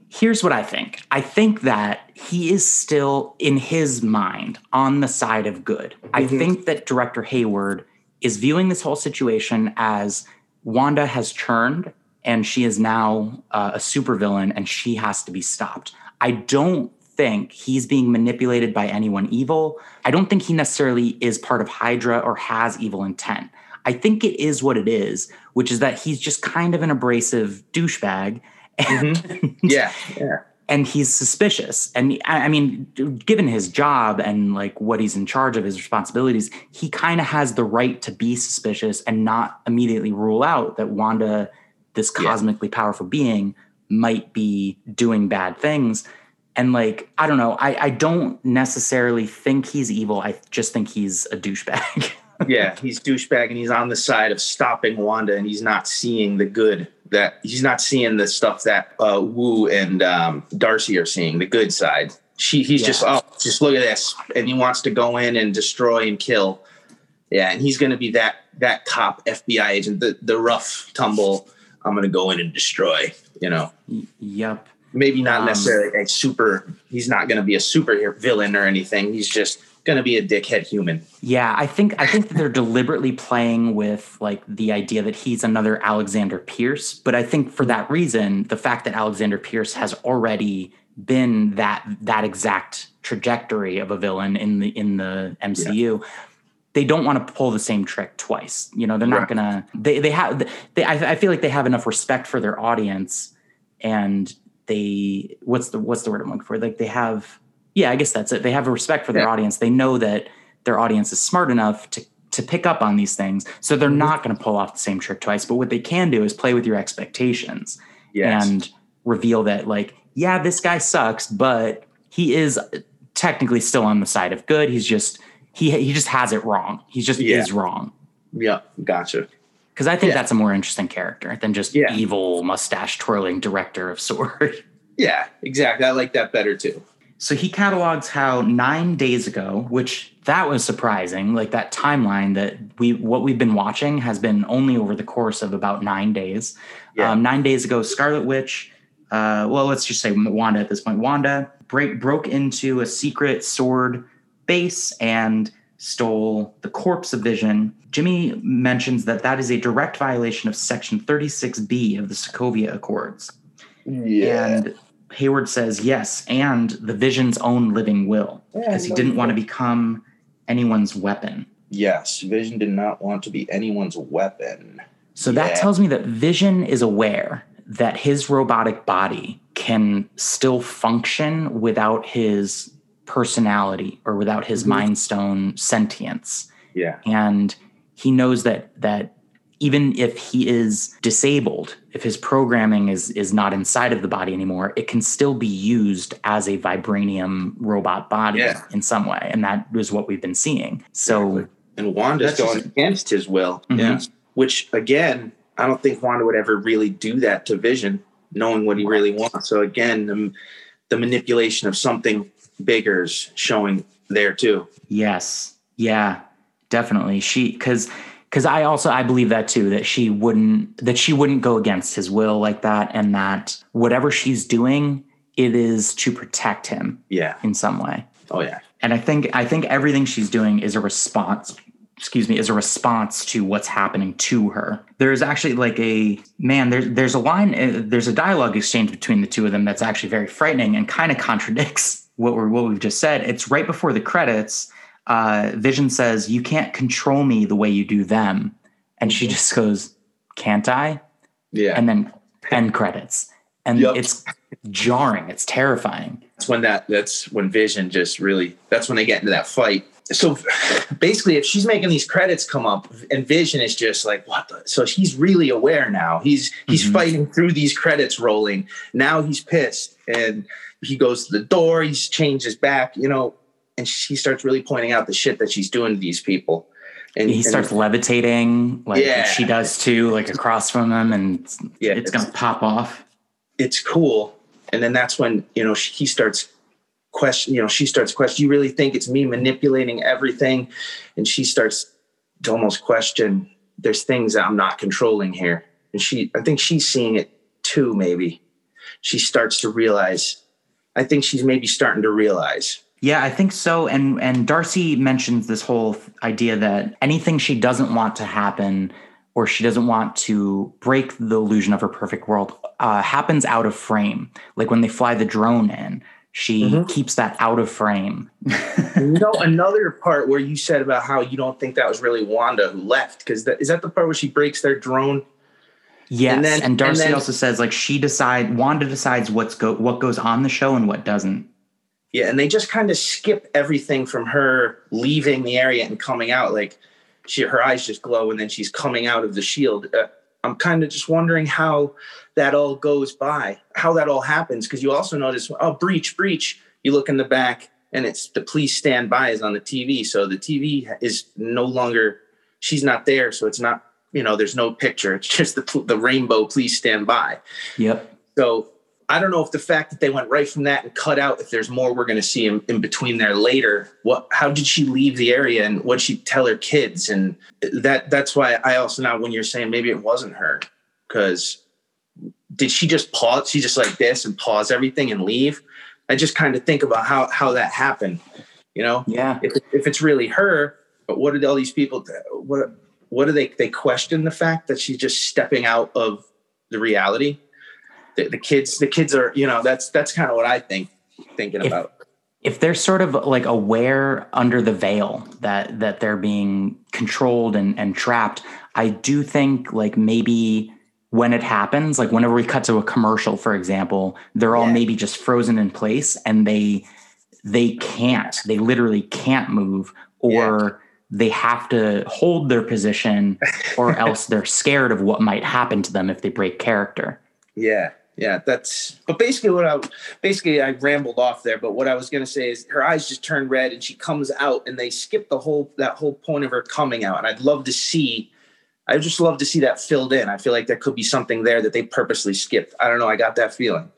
Here's what I think. I think that he is still in his mind on the side of good. Mm-hmm. I think that director Hayward is viewing this whole situation as Wanda has churned and she is now uh, a supervillain and she has to be stopped. I don't think he's being manipulated by anyone evil. I don't think he necessarily is part of Hydra or has evil intent. I think it is what it is, which is that he's just kind of an abrasive douchebag Mm-hmm. <laughs> yeah, yeah. And he's suspicious. And I mean, given his job and like what he's in charge of, his responsibilities, he kind of has the right to be suspicious and not immediately rule out that Wanda, this cosmically yeah. powerful being, might be doing bad things. And like, I don't know, I, I don't necessarily think he's evil. I just think he's a douchebag. <laughs> yeah, he's douchebag and he's on the side of stopping Wanda and he's not seeing the good that he's not seeing the stuff that uh, Woo and um, Darcy are seeing, the good side. She he's yeah. just oh just look at this and he wants to go in and destroy and kill. Yeah, and he's gonna be that that cop FBI agent, the the rough tumble. I'm gonna go in and destroy. You know. Yep. Maybe not um, necessarily a super. He's not gonna be a super villain or anything. He's just going to be a dickhead human. Yeah, I think I think that they're deliberately playing with like the idea that he's another Alexander Pierce, but I think for that reason, the fact that Alexander Pierce has already been that that exact trajectory of a villain in the in the MCU. Yeah. They don't want to pull the same trick twice. You know, they're not right. gonna. They they have. They I, I feel like they have enough respect for their audience, and they what's the what's the word I'm looking for? Like they have yeah, I guess that's it. They have a respect for their yeah. audience. They know that their audience is smart enough to to pick up on these things. So they're mm-hmm. not going to pull off the same trick twice. But what they can do is play with your expectations yes. and reveal that, like, yeah, this guy sucks, but he is technically still on the side of good. He's just he he just has it wrong. He just yeah. is wrong. Yeah, gotcha. Because I think yeah. that's a more interesting character than just yeah. evil mustache twirling director of S.W.O.R.D. <laughs> Yeah, exactly. I like that better too. So he catalogs how nine days ago, which that was surprising, like that timeline that we what we've been watching has been only over the course of about nine days. Yeah. Um, nine days ago, Scarlet Witch, uh, well, let's just say Wanda at this point, Wanda break, broke into a secret S.W.O.R.D base and stole the corpse of Vision. Jimmy mentions that that is a direct violation of Section 36B of the Sokovia Accords. Yeah. And Hayward says yes, and the Vision's own living will, because he didn't want to become anyone's weapon. Yes, Vision did not want to be anyone's weapon. So yeah. that tells me that Vision is aware that his robotic body can still function without his personality or without his mm-hmm. mind stone sentience. Yeah. And he knows that that even if he is disabled, if his programming is is not inside of the body anymore, it can still be used as a vibranium robot body Yeah. in some way, and that is what we've been seeing. So and Wanda's That's going just- against his will. Mhm. Yeah. Which again, I don't think Wanda would ever really do that to Vision, knowing what he really wants. So again, the, the manipulation of something bigger is showing there too. Yes. Yeah, definitely. She cuz cuz I also I believe that too that she wouldn't that she wouldn't go against his will like that and that whatever she's doing it is to protect him Yeah. in some way. Oh yeah. And I think I think everything she's doing is a response excuse me is a response to what's happening to her. There's actually like a man there's there's a line uh, there's a dialogue exchange between the two of them that's actually very frightening and kind of <laughs> contradicts what we're what we've just said. It's right before the credits. Uh, Vision says, "You can't control me the way you do them," and she just goes, "Can't I?" Yeah. And then end credits, and Yep. it's jarring. It's terrifying. that's when that that's when Vision just really that's when they get into that fight. So basically, if she's making these credits come up, and Vision is just like, what? The? So he's really aware now. He's he's Mhm. fighting through these credits rolling. Now he's pissed, and he goes to the door. He's changed his back, you know, and she starts really pointing out the shit that she's doing to these people. And he and- starts levitating like Yeah. she does too like across from him and it's, Yeah, it's it's- gonna pop off it's cool. And then that's when, you know, he starts question, you know, she starts question, you really think it's me manipulating everything? And she starts to almost question, there's things that I'm not controlling here. And she, I think she's seeing it too, maybe. She starts to realize, I think she's maybe starting to realize. Yeah i think so and and darcy mentions this whole idea that anything she doesn't want to happen or she doesn't want to break the illusion of her perfect world uh, happens out of frame like when they fly the drone in she Mhm. keeps that out of frame <laughs> you know, another part where you said about how you don't think that was really Wanda who left, because that, is that the part where she breaks their drone? yes and, then- and darcy then- also says like she decide wanda decides what's go what goes on the show and what doesn't Yeah, and they just kind of skip everything from her leaving the area and coming out. Like she, her eyes just glow, and then she's coming out of the shield. Uh, I'm kind of just wondering how that all goes by, how that all happens. Because you also notice, oh, breach, breach. You look in the back, and it's the please stand by is on the TV. So the TV is no longer. She's not there, so it's not. You know, there's no picture. It's just the the rainbow. Please stand by. yep So I don't know if the fact that they went right from that and cut out, if there's more we're going to see in, in between there later. What? How did she leave the area, and what she tell her kids? And that that's why I also now when you're saying maybe it wasn't her, because did she just pause? She just like this and pause everything and leave. I just kind of think about how how that happened. You know, yeah if if it's really her, but what did all these people? What what do they they question the fact that she's just stepping out of the reality? The, the kids, the kids are, you know, that's that's kind of what I think thinking If- about. if they're sort of like aware under the veil that that they're being controlled and and trapped i do think like maybe when it happens like whenever we cut to a commercial for example they're all Yeah. maybe just frozen in place and they they can't they literally can't move or they have to hold their position or <laughs> else they're scared of what might happen to them if they break character Yeah, yeah, that's. But basically, what I basically I rambled off there. But what I was going to say is, her eyes just turn red, and she comes out, and they skip the whole that whole point of her coming out. And I'd love to see. I just love to see that filled in. I feel like there could be something there that they purposely skipped. I don't know. I got that feeling,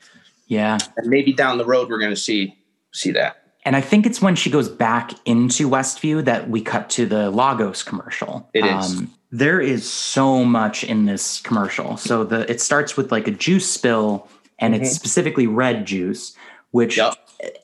yeah and maybe down the road we're going to see see that. And I think it's when she goes back into Westview that we cut to the Lagos commercial. It is. Um, there is so much in this commercial. So the it starts with like a juice spill, and it's specifically red juice, which Yep.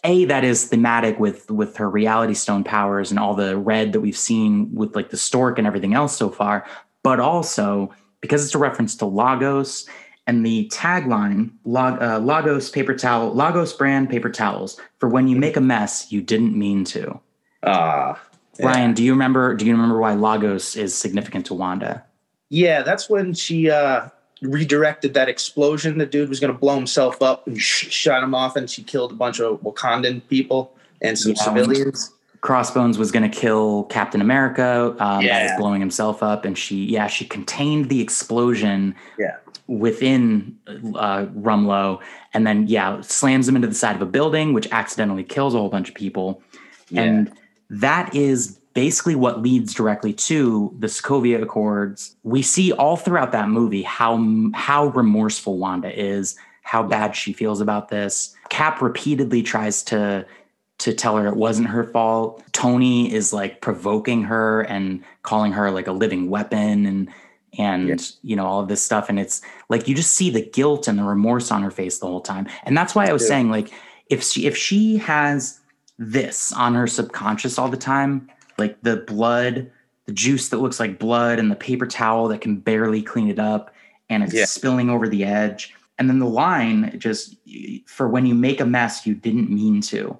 a that is thematic with with her reality stone powers and all the red that we've seen with like the stork and everything else so far. But also because it's a reference to Lagos and the tagline Lag, uh, Lagos paper towel Lagos brand paper towels for when you make a mess you didn't mean to. Ah, yeah. Ryan, do you remember? Do you remember why Lagos is significant to Wanda? Yeah, that's when she uh, redirected that explosion. The dude was going to blow himself up and sh- shot him off, and she killed a bunch of Wakandan people and some Yeah. civilians. Crossbones was going to kill Captain America um, Yeah. blowing himself up, and she, yeah, she contained the explosion Yeah. within uh, Rumlow, and then yeah, slams him into the side of a building, which accidentally kills a whole bunch of people, and that is basically what leads directly to the Sokovia Accords. We see all throughout that movie how how remorseful Wanda is, how bad she feels about this. Cap repeatedly tries to to tell her it wasn't her fault. Tony is like provoking her and calling her like a living weapon and and Yeah. you know all of this stuff and it's like you just see the guilt and the remorse on her face the whole time. And that's why I was Yeah. saying like if she if she has this on her subconscious all the time, like the blood, the juice that looks like blood and the paper towel that can barely clean it up and it's Yeah. spilling over the edge. And then the line just for when you make a mess you didn't mean to.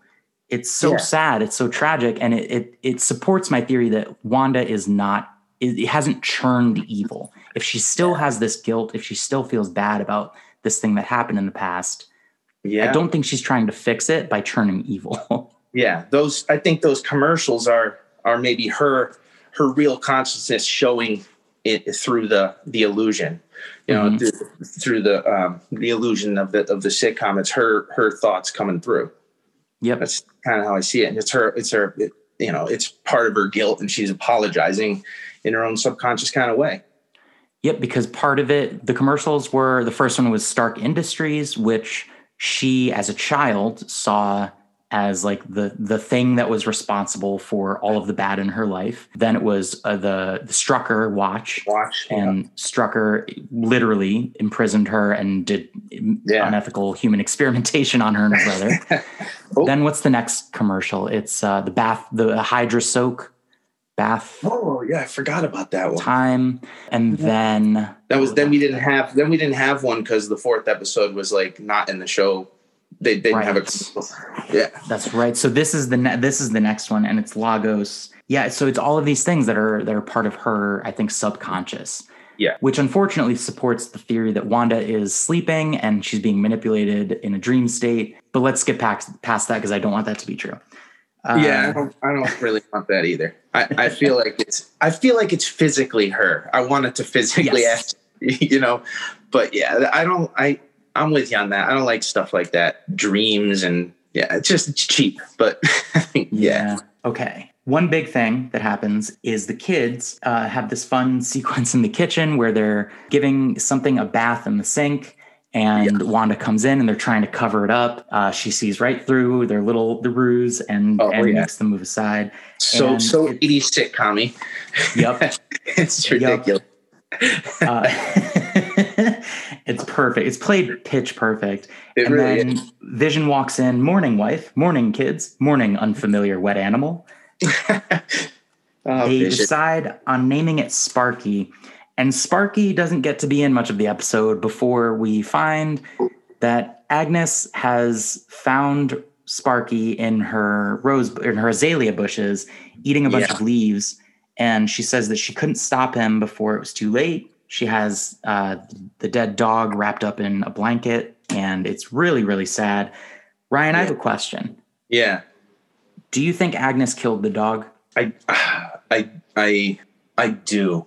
It's so Yeah. sad, it's so tragic and it it it supports my theory that Wanda is not it it hasn't churned evil. If she still has this guilt, if she still feels bad about this thing that happened in the past, Yeah. I don't think she's trying to fix it by churning evil. <laughs> yeah those i think those commercials are are maybe her her real consciousness showing it through the the illusion you know Mhm. through, through the um the illusion of the of the sitcom it's her her thoughts coming through yep. that's kind of how i see it and it's her it's her it, you know it's part of her guilt and she's apologizing in her own subconscious kind of way Yep, because part of it, the commercials were the first one was Stark Industries, which she as a child saw as like the the thing that was responsible for all of the bad in her life. Then it was uh, the the Strucker watch, watch and Strucker literally imprisoned her and did Yeah. unethical human experimentation on her and her brother. <laughs> Oh. Then what's the next commercial? It's uh, the bath, the Hydra soak bath oh yeah i forgot about that one time, and then that was then we didn't have then we didn't have one because the fourth episode was like not in the show they didn't have a Right. yeah That's right. So this is the ne- this is the next one, and it's Lagos. Yeah. So it's all of these things that are that are part of her, I think, subconscious. Yeah. Which unfortunately supports the theory that Wanda is sleeping and she's being manipulated in a dream state. But let's get past past that because I don't want that to be true. Uh, yeah, I don't, I don't really want that either. I, I <laughs> feel like it's I feel like it's physically her. I want it to physically Yes. act, <laughs> you know. But yeah, I don't. I I'm with you on that. I don't like stuff like that. Dreams and yeah, it's just it's cheap. But <laughs> yeah, Yeah. Okay. One big thing that happens is the kids uh, have this fun <laughs> sequence in the kitchen where they're giving something a bath in the sink, and Wanda comes in and they're trying to cover it up. Uh, she sees right through their little the ruse and, Oh, and yeah. makes them move aside. so And so 80s sitcom Yep. it's ridiculous. Uh, <laughs> <laughs> it's perfect. It's played pitch perfect. It and really then Vision walks in. Morning, wife. Morning, kids. Morning, unfamiliar wet animal. <laughs> Oh, they Vision. decide on naming it Sparky. And Sparky doesn't get to be in much of the episode before we find that Agnes has found Sparky in her rose in her azalea bushes, eating a bunch Yeah. of leaves. And she says that she couldn't stop him before it was too late. She has uh, the dead dog wrapped up in a blanket, and it's really, really sad. Ryan, I have a question. yeah. Do you think Agnes killed the dog? I I I I do.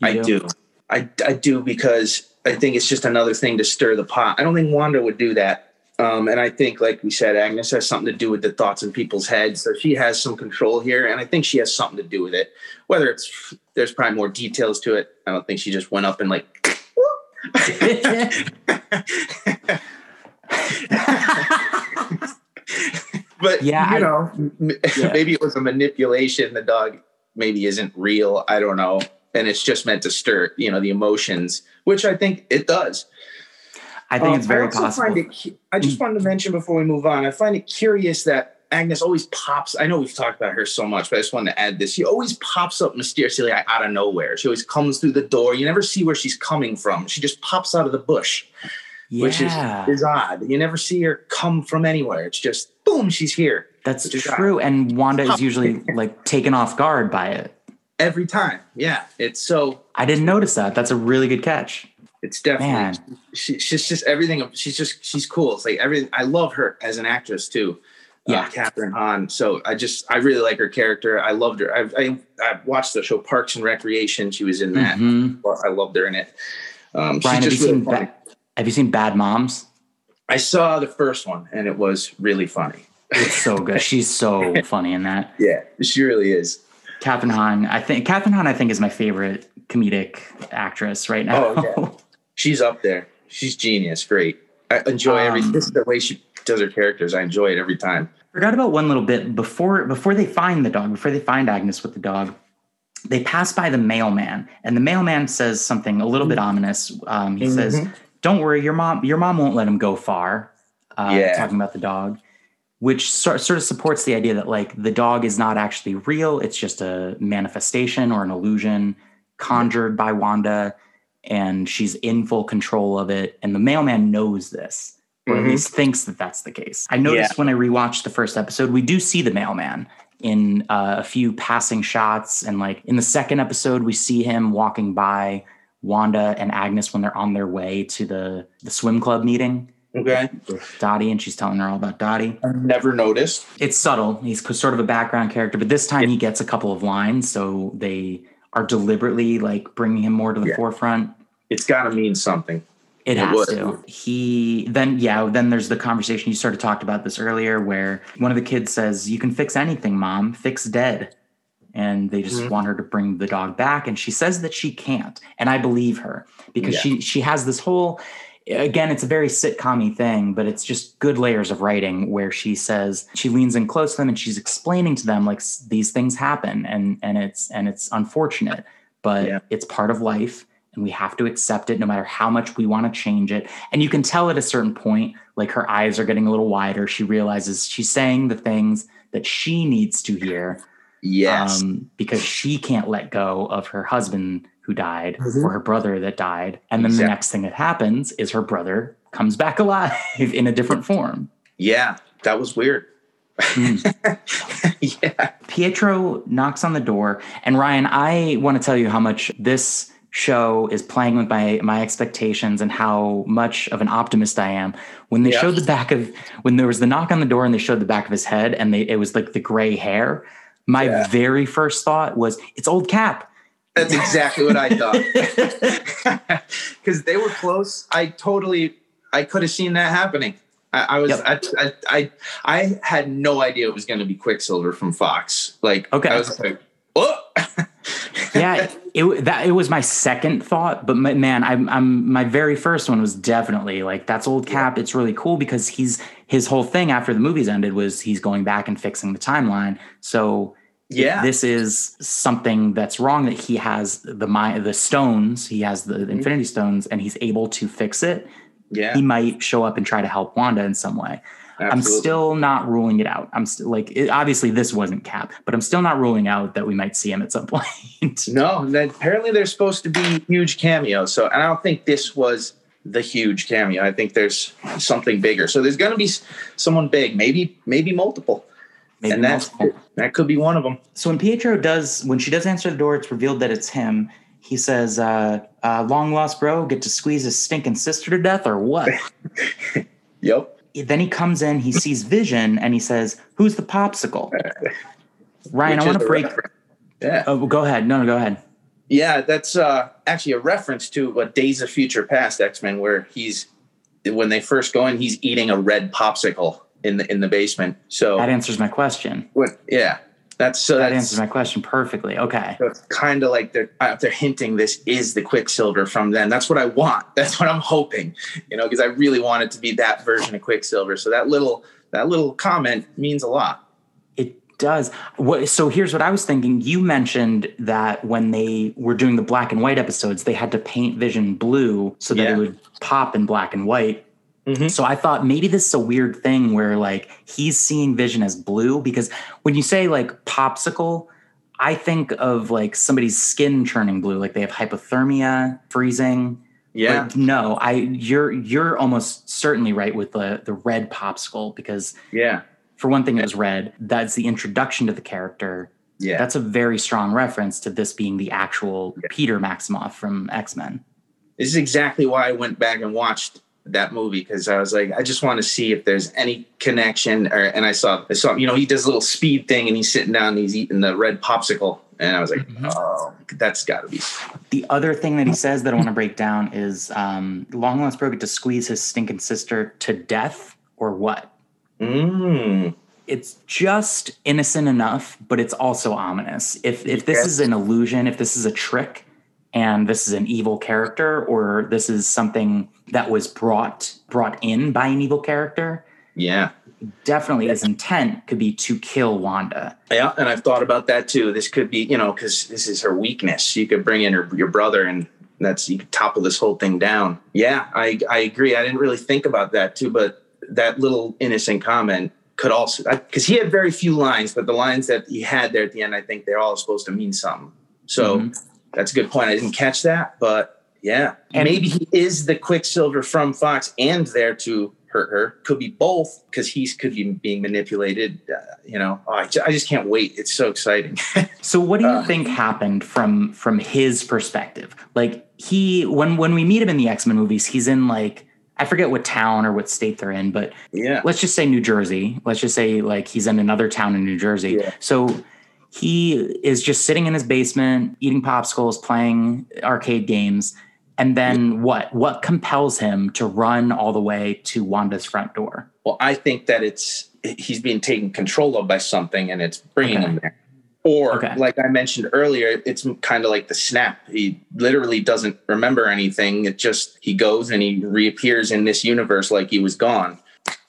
You I do. I, I do because I think it's just another thing to stir the pot. I don't think Wanda would do that. Um, and I think, like we said, Agnes has something to do with the thoughts in people's heads. So she has some control here. And I think she has something to do with it. Whether it's, there's probably more details to it. I don't think she just went up and like, <laughs> but Yeah, you I- know, m- Yeah. maybe it was a manipulation. The dog maybe isn't real. I don't know. And it's just meant to stir, you know, the emotions, which I think it does. I think Um, it's very also possible. It, I just wanted to mention before we move on. I find it curious that Agnes always pops. I know we've talked about her so much, but I just wanted to add this. She always pops up mysteriously like, out of nowhere. She always comes through the door. You never see where she's coming from. She just pops out of the bush, which is, is odd. You never see her come from anywhere. It's just boom, she's here that's true. And Wanda is usually like taken off guard by it. every time. Yeah, it's so I didn't notice that. That's a really good catch. It's definitely she, she's just everything. She's just she's cool. It's like everything. I love her as an actress too. Yeah, Yeah. Kathryn Hahn. So I just I really like her character. I loved her. I I, I watched the show Parks and Recreation. She was in that. Mhm. I loved her in it. Um, Brian, have you really. Bad, Have you seen Bad Moms? I saw the first one and it was really funny. It's so good. She's so <laughs> funny in that. Yeah, she really is. Kathryn Hahn. I think Kathryn Hahn. I think is my favorite comedic actress right now. Oh, yeah. <laughs> She's up there. She's genius. Great. I enjoy every Um, this is the way she does her characters. I enjoy it every time. Forgot about one little bit before before they find the dog. Before they find Agnes with the dog, they pass by the mailman, and the mailman says something a little bit ominous. Um, he says, Mhm. "Don't worry, your mom your mom won't let him go far." Uh, Yeah. talking about the dog, which sort sort of supports the idea that like the dog is not actually real; it's just a manifestation or an illusion conjured by Wanda, and she's in full control of it. And the mailman knows this, or at Mhm. least thinks that that's the case. I noticed when I rewatched the first episode, we do see the mailman in uh, a few passing shots, and like in the second episode, we see him walking by Wanda and Agnes when they're on their way to the the swim club meeting Okay. Dottie, and she's telling her all about Dottie. I've never noticed. It's subtle. He's sort of a background character, but this time he gets a couple of lines, so they are deliberately like bringing him more to the Yeah. forefront. It's gotta mean something. It It has would. to. He then, yeah, then there's the conversation. You sort of talked about this earlier where one of the kids says, You can fix anything, mom, fix dead. And they just Mhm. want her to bring the dog back. And she says that she can't. And I believe her because Yeah. she she has this whole again, it's a very sitcom thing, but it's just good layers of writing where she says she leans in close to them and she's explaining to them like these things happen and and it's and it's unfortunate, but Yeah. it's part of life and we have to accept it no matter how much we want to change it. And you can tell at a certain point, like her eyes are getting a little wider. She realizes she's saying the things that she needs to hear Yes. um, because she can't let go of her husband who died Mhm. or her brother that died. And then the next thing that happens is her brother comes back alive <laughs> in a different form. yeah, that was weird. Mm. <laughs> yeah. Pietro knocks on the door, and Ryan, I want to tell you how much this show is playing with my my expectations and how much of an optimist I am. When they Yeah. showed the back of when there was the knock on the door and they showed the back of his head and they it was like the gray hair. My Yeah. very first thought was it's old Cap. That's exactly what I thought. <laughs> <laughs> Because they were close. I totally, I could have seen that happening. I, I was, Yep. I, I, I, I had no idea it was going to be Quicksilver from Fox. Like, Okay. I was like, yeah, it that it was my second thought, but my, man, I'm I'm my very first one was definitely like that's old Cap. It's really cool because he's his whole thing after the movies ended was he's going back and fixing the timeline. So yeah, this is something that's wrong that he has the my the stones, he has the mm-hmm. Infinity Stones, and he's able to fix it. yeah. He might show up and try to help Wanda in some way. I'm still not ruling it out. I'm still like it, obviously this wasn't Cap, but I'm still not ruling out that we might see him at some <laughs> point. No, and then apparently there's supposed to be huge cameos. So, and I don't think this was the huge cameo. I think there's something bigger. So there's going to be someone big, maybe, maybe multiple, Maybe and that's multiple. that could be one of them. So when Pietro does, when she does answer the door, it's revealed that it's him. He says, uh, uh, "Long lost bro, get to squeeze his stinking sister to death, or what?" <laughs> Yep. Then he comes in, he sees Vision, and he says, "Who's the popsicle?" Ryan, Which I want to break. reference. Yeah. Oh, go ahead. No, no, go ahead. Yeah, that's uh, actually a reference to what Days of Future Past X Men, where he's when they first go in, he's eating a red popsicle in the in the basement. So That answers my question. what? Yeah, that's so That answers my question perfectly. Okay. so it's kind of like they're uh, they're hinting this is the Quicksilver from then. That's what I want. That's what I'm hoping, you know, because I really want it to be that version of Quicksilver. So that little that little comment means a lot. It does. What, so here's what I was thinking. You mentioned that when they were doing the black and white episodes, they had to paint Vision blue so that Yeah. it would pop in black and white. Mhm. So I thought maybe this is a weird thing where like he's seeing Vision as blue because when you say like popsicle, I think of like somebody's skin turning blue, like they have hypothermia, freezing. Yeah, But no, I you're you're almost certainly right with the the red popsicle because yeah, for one thing it was red. That's the introduction to the character. yeah. That's a very strong reference to this being the actual Peter Maximoff from X Men. This is exactly why I went back and watched that movie because I was like, I just want to see if there's any connection. Or and I saw, I saw, you know, he does a little speed thing and he's sitting down and he's eating the red popsicle, and I was like, Mhm. oh, that's got to be. The other thing that he says that I want to break down is um, Long Lost Bro get to squeeze his stinking sister to death or what? Mm. It's just innocent enough, but it's also ominous. If if this Yes. is an illusion, if this is a trick, and this is an evil character, or this is something that was brought brought in by an evil character, Yeah. definitely his intent could be to kill Wanda. Yeah, and I've thought about that too. This could be, you know, because this is her weakness. You could bring in her, your brother, and that's you could topple this whole thing down. Yeah, I I agree. I didn't really think about that too, but that little innocent comment could also because he had very few lines, but the lines that he had there at the end, I think they're all supposed to mean something. So Mhm. That's a good point. I didn't catch that, but yeah, And- maybe he is the Quicksilver from Fox and there to hurt her. Could be both because he's could be being manipulated. Uh, you know, oh, I, ju- I just can't wait. It's so exciting. <laughs> So what do you Uh. think happened from from his perspective? Like he when when we meet him in the X-Men movies, he's in like I forget what town or what state they're in, but yeah, let's just say New Jersey. Let's just say like he's in another town in New Jersey. Yeah. So he is just sitting in his basement eating popsicles, playing arcade games, and then what? What compels him to run all the way to Wanda's front door? Well, I think that it's he's being taken control of by something, and it's bringing Okay. him there. Or, Okay. like I mentioned earlier, it's kind of like the snap. He literally doesn't remember anything. It just he goes and he reappears in this universe like he was gone.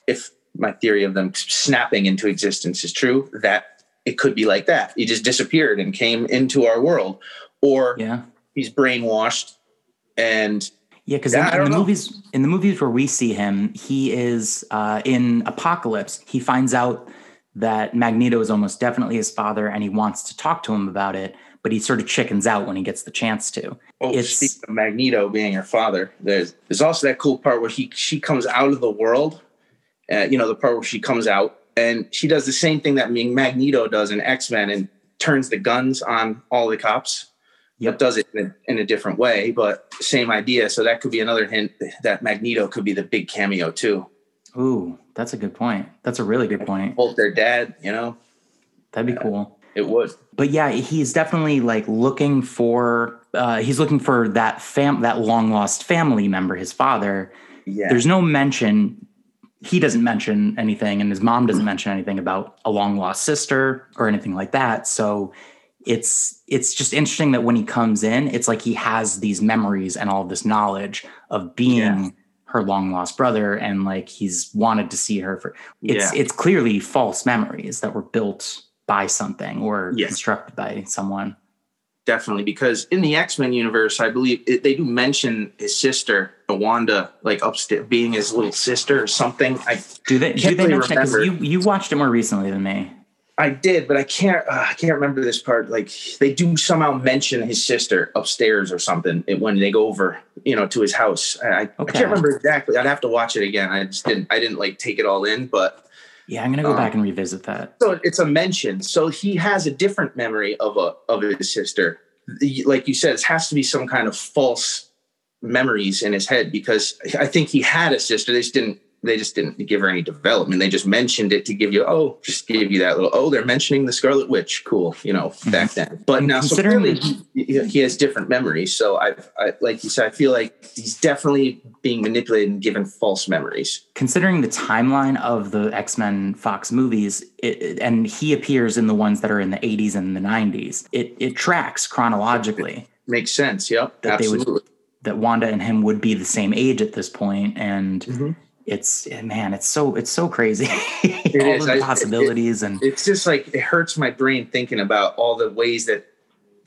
If my theory of them snapping into existence is true, that it could be like that. He just disappeared and came into our world, or Yeah. he's brainwashed and Yeah, because Yeah, in, in the know. movies, in the movies where we see him, he is uh, in Apocalypse. He finds out that Magneto is almost definitely his father, and he wants to talk to him about it. But he sort of chickens out when he gets the chance to. Oh, It's- speaking of Magneto being her father, there's there's also that cool part where he she comes out of the world. Uh, you know, the part where she comes out and she does the same thing that Magneto does in X Men and turns the guns on all the cops. Yep. But does it in a, in a different way, but same idea. So that could be another hint that Magneto could be the big cameo too. Ooh, that's a good point. That's a really good point. Both their dad, you know, That'd be cool. it would. But yeah, he's definitely like looking for. Uh, he's looking for that fam, that long lost family member, his father. Yeah. There's no mention. He doesn't mention anything, and his mom doesn't mention anything about a long lost sister or anything like that. So it's it's just interesting that when he comes in, it's like he has these memories and all this knowledge of being Yeah. her long lost brother, and like he's wanted to see her for. It's Yeah. it's clearly false memories that were built by something or Yes. constructed by someone. definitely because in the x-men universe i believe it, they do mention his sister wanda like upstairs being his little sister or something i Do they do they mention it? You remember. you watched it more recently than me. i did but i can't uh, i can't remember this part like they do somehow mention his sister upstairs or something when they go over you know to his house i, I can't remember exactly i'd have to watch it again i just didn't i didn't like take it all in but Yeah, I'm gonna go Um, back and revisit that. so it's a mention. So he has a different memory of a of his sister. Like you said, it has to be some kind of false memories in his head because I think he had a sister. They just didn't. They just didn't give her any development. They just mentioned it to give you, oh, just give you that little, oh, they're mentioning the Scarlet Witch. Cool, you know, mm-hmm. back then. But now, so clearly he, he has different memories. So I, I, like you said, I feel like he's definitely being manipulated and given false memories. Considering the timeline of the X Men Fox movies, it, it- and he appears in the ones that are in the 80s and the 90s, it it tracks chronologically Makes sense. Yep, That they would- absolutely. That Wanda and him would be the same age at this point, and Mhm. it's man, it's so it's so crazy. <laughs> All is. the I- it- possibilities and it's just like it hurts my brain thinking about all the ways that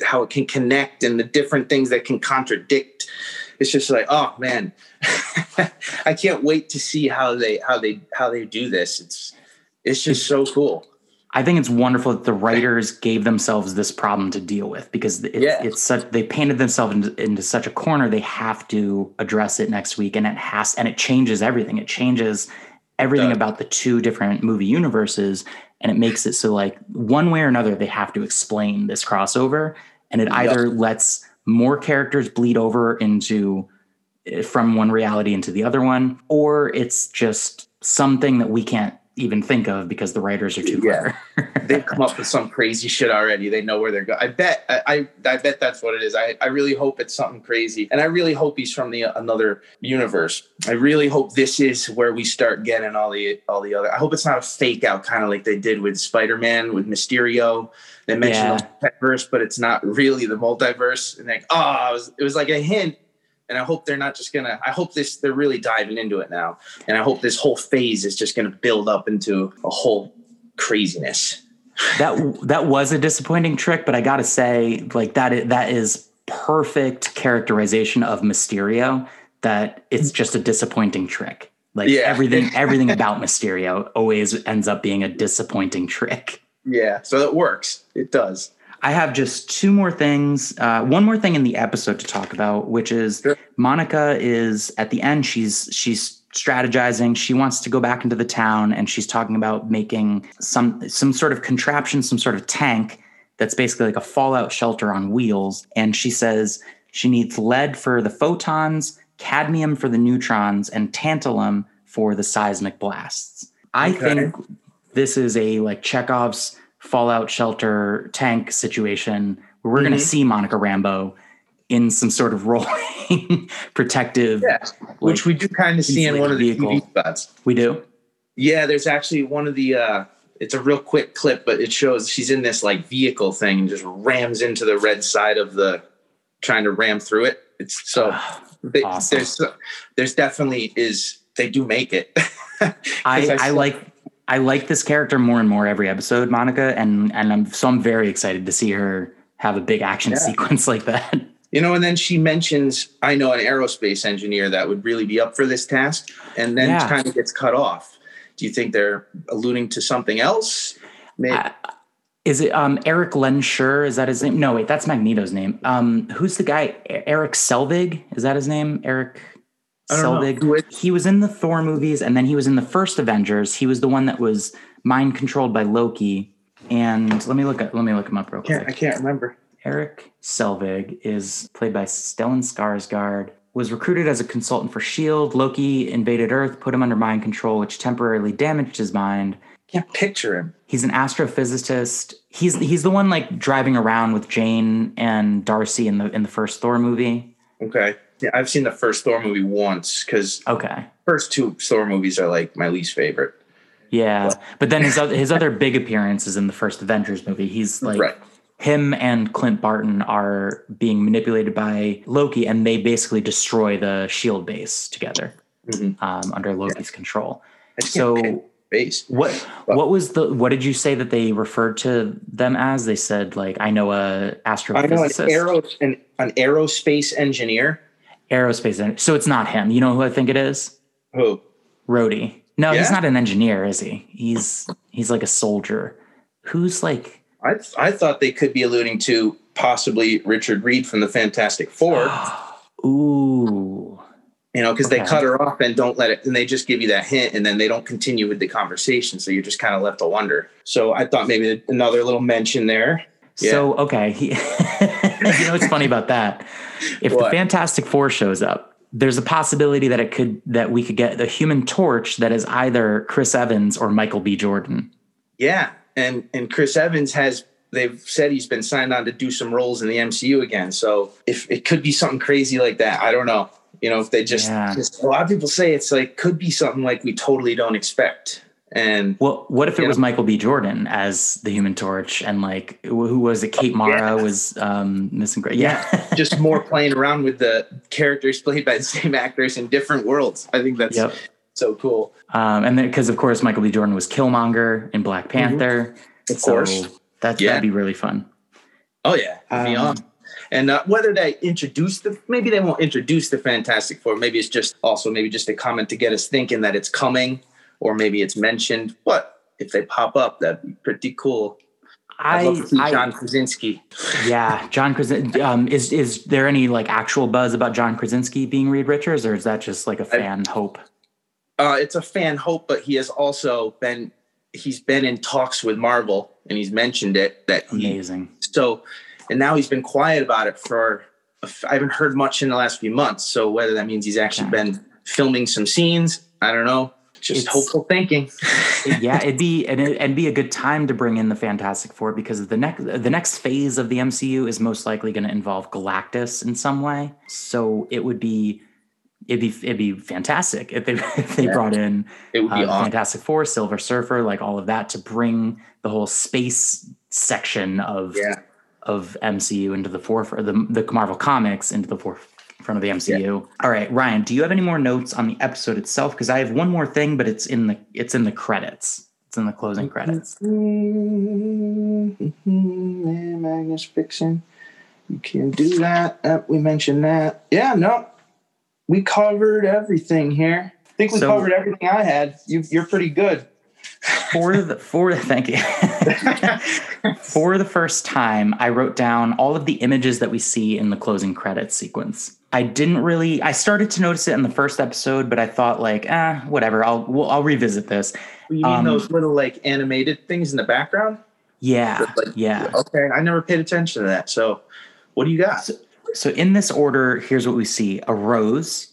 how it can connect and the different things that can contradict it's just like oh man <laughs> i can't wait to see how they how they how they do this it's it's just so cool I think it's wonderful that the writers gave themselves this problem to deal with because it's, Yeah. it's such they painted themselves into, into such a corner. They have to address it next week, and it has and it changes everything. It changes everything about the two different movie universes, and it makes it so like one way or another they have to explain this crossover, and it Yep. either lets more characters bleed over into eh, from one reality into the other one, or it's just something that we can't even think of because the writers are too Yeah. clever. <laughs> They've come up with some crazy shit already. They know where they're going. I bet. I, I I bet that's what it is. I I really hope it's something crazy, and I really hope he's from the another universe. I really hope this is where we start getting all the all the other. I hope it's not a fake out, kind of like they did with Spider Man with Mysterio. They mentioned the multiverse, but it's not really the multiverse. And like, oh, it was, it was like a hint. And I hope they're not just gonna. I hope this they're really diving into it now, and I hope this whole phase is just gonna build up into a whole craziness. that that was a disappointing trick, but I gotta say, like that that is perfect characterization of Mysterio. That it's just a disappointing trick. Like Yeah. everything, <laughs> everything about Mysterio always ends up being a disappointing trick. Yeah, so it works. It does. I have just two more things. Uh, one more thing in the episode to talk about, which is Sure. Monica is at the end. She's she's strategizing. She wants to go back into the town, and she's talking about making some some sort of contraption, some sort of tank that's basically like a fallout shelter on wheels. And she says she needs lead for the photons, cadmium for the neutrons, and tantalum for the seismic blasts. I Okay. think this is a like Chekhov's fallout shelter tank situation where we're going Mhm. to see Monica Rambeau in some sort of <laughs> rolling protective. Yeah, which we do kind of see in one of the vehicle. TV spots. We do. Yeah, there's actually one of the. uh It's a real quick clip, but it shows she's in this like vehicle thing and just rams into the red side of the, trying to ram through it. It's so <sighs> they, Awesome. there's there's definitely is they do make it. <laughs> I, I, saw- like I like this character more and more every episode, Monica, and and I'm so I'm very excited to see her have a big action Yeah. sequence like that. <laughs> You know, and then she mentions, I know an aerospace engineer that would really be up for this task, and then Yeah. kind of gets cut off. Do you think they're alluding to something else? Maybe. I- Is it um Erik Lehnsherr? Is that his name? No, wait, that's Magneto's name. Um, who's the guy? Erik Selvig? Is that his name? Erik Don't know. Selvig. He was in the Thor movies, and then he was in the first Avengers. He was the one that was mind controlled by Loki. And let me look at let me look him up real can't, I can't remember. Erik Selvig is played by Stellan Skarsgård. Was recruited as a consultant for Shield. Loki invaded Earth, put him under mind control, which temporarily damaged his mind. Can't picture him. He's an astrophysicist. He's he's the one like driving around with Jane and Darcy in the in the first Thor movie. Okay. Yeah, I've seen the first Thor movie once because Okay. first two Thor movies are like my least favorite. Yeah, but then his other his other big appearance is in the first Avengers movie. He's like right. him and Clint Barton are being manipulated by Loki, and they basically destroy the Shield base together Mhm. um, under Loki's control. Can't picture So face. what what was the what did you say that they referred to them as? They said like I know a I know an astrophysicist, aero an, an aerospace engineer. Aerospace. So it's not him. You know who I think it is? Who? Rhodey. No, he's not an engineer, is he? He's he's like a soldier. Who's like I I thought they could be alluding to possibly Richard Reed from the Fantastic Four. <gasps> Ooh. you know, because they cut her off and don't let it, and they just give you that hint, and then they don't continue with the conversation, so you're just kind of left to wonder. So I thought maybe another little mention there. So okay, he, <laughs> <laughs> you know what's funny about that? If the Fantastic Four shows up, there's a possibility that it could that we could get the Human Torch that is either Chris Evans or Michael B. Jordan. Yeah, and and Chris Evans has. They've said he's been signed on to do some roles in the MCU again. So if it could be something crazy like that, I don't know. You know, if they just, Yeah. just a lot of people say it's like could be something like we totally don't expect. And Well, what if it Yeah. was Michael B. Jordan as the Human Torch and like who who was it? Kate Mara Yeah. was um, missing. Great, yeah. <laughs> just more playing around with the characters played by the same actors in different worlds. I think that's yep. so cool. Um, and then because of course Michael B. Jordan was Killmonger in Black Panther. Mm-hmm. Of so course. that Yeah. that'd be really fun. Oh yeah, Um, beyond. And uh, whether they introduce the, maybe they won't introduce the Fantastic Four. Maybe it's just also maybe just a comment to get us thinking that it's coming, or maybe it's mentioned. What if they pop up? That'd be pretty cool. I, love to see John Krasinski. yeah, John Krasinski. Um, is is there any like actual buzz about John Krasinski being Reed Richards, or is that just like a fan hope? Uh, it's a fan hope, but he has also been he's been in talks with Marvel, and he's mentioned it that he Amazing. so and now he's been quiet about it for I haven't heard much in the last few months. So whether that means he's actually Okay. been filming some scenes, I don't know. Just It's- hopeful thinking. <laughs> yeah, it'd be and it, it'd be a good time to bring in the Fantastic Four because the next the next phase of the MCU is most likely going to involve Galactus in some way. So it would be it'd be it'd be fantastic if they <laughs> if they Yeah. brought in It would uh, be the awesome. Fantastic Four, Silver Surfer, like all of that to bring the whole space section of Yeah. of MCU into the forefront, the the Marvel comics into the forefront of the MCU. All right, Ryan, do you have any more notes on the episode itself? Because I have one more thing, but it's in the it's in the credits. It's in the closing credits. Mm-hmm. Magnus Fiction. You can do that. Uh, we mentioned that. Yeah, no. We covered everything here. I think we So- covered everything I had. You, you're pretty good. For the for thank you. <laughs> for the first time, I wrote down all of the images that we see in the closing credits sequence. I didn't really. I started to notice it in the first episode, but I thought like, eh, whatever. I'll we'll, I'll revisit this. You mean Um, those little like animated things in the background? Yeah, Like, yeah. Okay, I never paid attention to that. So, what do you got? So in this order, here's what we see: a rose,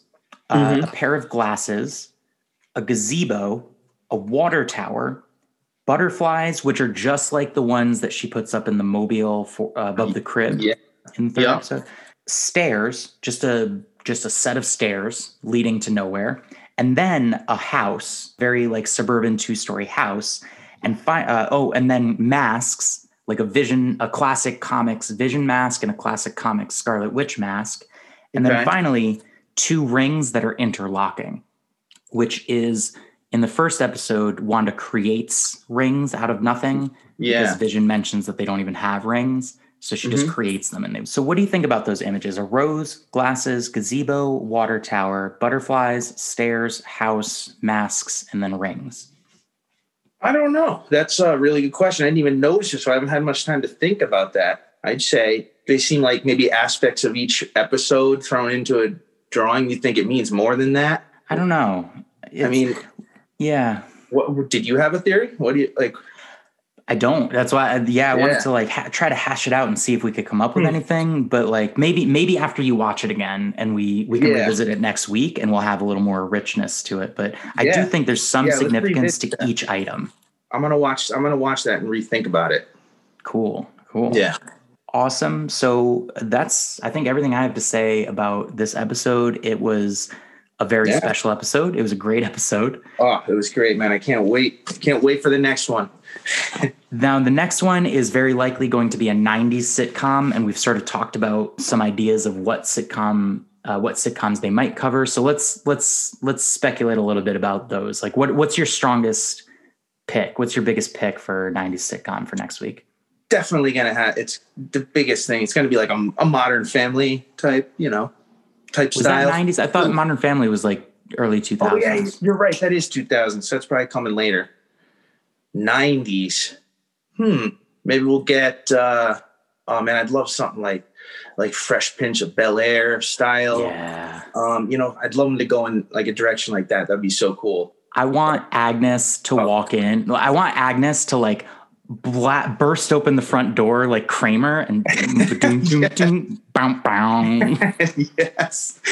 uh, Mhm. a pair of glasses, a gazebo, a water tower, butterflies, which are just like the ones that she puts up in the mobile for uh, above the crib Yeah. in the third episode. Stairs, just a just a set of stairs leading to nowhere, and then a house, very like suburban two story house, and fi- uh, oh, and then masks, like a vision, a classic comics vision mask and a classic comics Scarlet Witch mask, and then finally two rings that are interlocking, which is in the first episode, Wanda creates rings out of nothing Yeah. because Vision mentions that they don't even have rings. So she just Mhm. creates them. And they, so, what do you think about those images? A rose, glasses, gazebo, water tower, butterflies, stairs, house, masks, and then rings. I don't know. That's a really good question. I didn't even notice it, so I haven't had much time to think about that. I'd say they seem like maybe aspects of each episode thrown into a drawing. You think it means more than that? I don't know. I mean, yeah, what did you have a theory? What do you like? I don't. That's why. I, yeah, I Yeah. wanted to like ha- try to hash it out and see if we could come up with Hmm. anything. But like maybe maybe after you watch it again and we we can Yeah. revisit it next week and we'll have a little more richness to it. But I do think there's some Yeah, significance to that. each item. I'm gonna watch. I'm gonna watch that and rethink about it. Cool. Cool. Yeah. Awesome. So that's, I think, everything I have to say about this episode. It was a very Yeah. special episode. It was a great episode. Oh, it was great, man. I can't wait. Can't wait for the next one. <laughs> Now, the next one is very likely going to be a 90s sitcom, and we've sort of talked about some ideas of what sitcom. Uh, what sitcoms they might cover. So let's let's let's speculate a little bit about those. Like, what what's your strongest pick? What's your biggest pick for 90s sitcom for next week? Definitely gonna have. It's the biggest thing. It's gonna be like a, a Modern Family type, you know, type Was style. that 90s? I thought Modern Family was like early 2000s. Oh yeah, you're right. That is 2000. So that's probably coming later. 90s. Hmm. Maybe we'll get. uh Oh man, I'd love something like like Fresh Prince of Bel Air style. yeah. Um, you know, I'd love them to go in like a direction like that. That'd be so cool. I want Agnes to Oh. walk in. I want Agnes to like bla- burst open the front door like Kramer and doom, doom, <laughs> doom, bow, bow. yes, <laughs>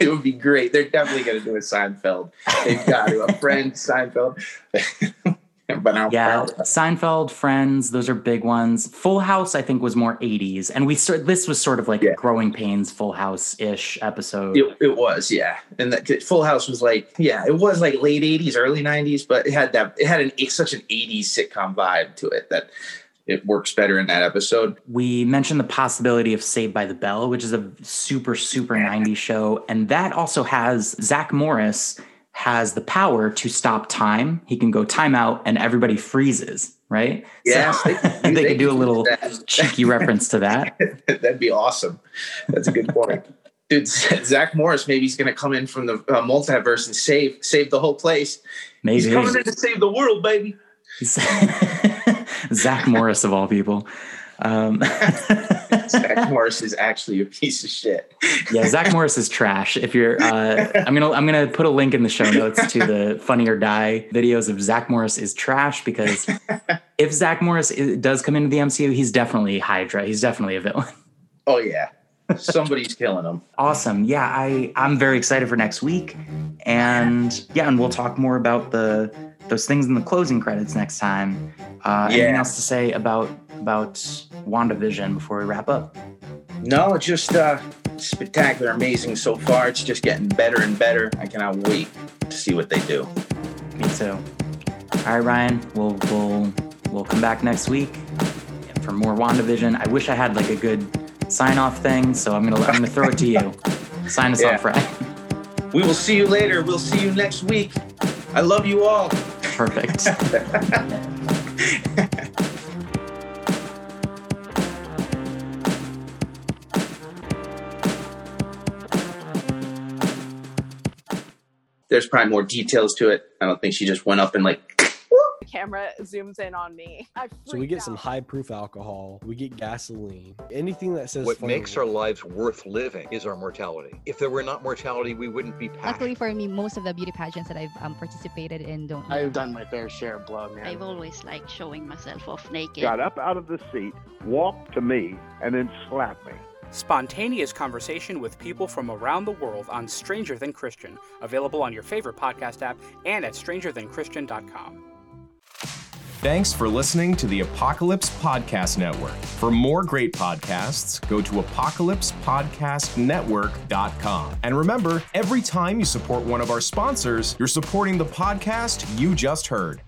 it would be great. They're definitely going to do a Seinfeld. They've got to a friend Seinfeld. <laughs> <laughs> but now, Yeah, Seinfeld, Friends, those are big ones. Full House, I think, was more '80s, and we sort. This was sort of like Yeah. a Growing Pains, Full House ish episode. It, it was, yeah. And that Full House was like, yeah, it was like late '80s, early '90s, but it had that. It had an such an '80s sitcom vibe to it that it works better in that episode. we mentioned the possibility of Saved by the Bell, which is a super, super 90s show. And that also has Zach Morris has the power to stop time. He can go timeout and everybody freezes, right? Yes, So they- <laughs> they, they could do a little cheeky reference to that. <laughs> That'd be awesome. That's a good point. Dude, Zach Morris, maybe he's going to come in from the uh, multiverse and save save the whole place. Maybe. He's coming in to save the world, baby. <laughs> Zach Morris of all people. Um, Zach Morris is actually a piece of shit. yeah, Zach Morris is trash. If you're, uh, I'm gonna I'm gonna put a link in the show notes to the Funny or Die videos of Zach Morris is trash because if Zach Morris i- does come into the MCU, he's definitely Hydra. He's definitely a villain. Oh yeah, Somebody's killing them. Awesome. Yeah, I I'm very excited for next week, and yeah, and we'll talk more about the those things in the closing credits next time. Uh, Anything else to say about about WandaVision before we wrap up? No, it's just uh, spectacular, amazing so far. It's just getting better and better. I cannot wait to see what they do. Me too. All right, Ryan. We'll we'll we'll come back next week for more WandaVision. I wish I had like a good sign off thing, so I'm gonna I'm gonna throw it to you. <laughs> Sign us Yeah. off, Ryan. We will see you later. We'll see you next week. I love you all. Perfect. <laughs> There's probably more details to it. I don't think she just went up and like. The camera zooms in on me. <laughs> I So we freaked get some high proof alcohol, we get gasoline, anything that says What flammable. makes our lives worth living is our mortality. If there were not mortality, we wouldn't be Luckily for me, most of the beauty pageants that I've um, participated in don't. I've done my fair share of blow, man. I've always liked showing myself off naked. got up out of the seat, walked to me, and then slapped me. Spontaneous conversation with people from around the world on Stranger Than Christian, available on your favorite podcast app and at strangerthanchristian.com. Thanks for listening to the Apocalypse Podcast Network. For more great podcasts, go to apocalypsepodcastnetwork.com. And remember, every time you support one of our sponsors, you're supporting the podcast you just heard.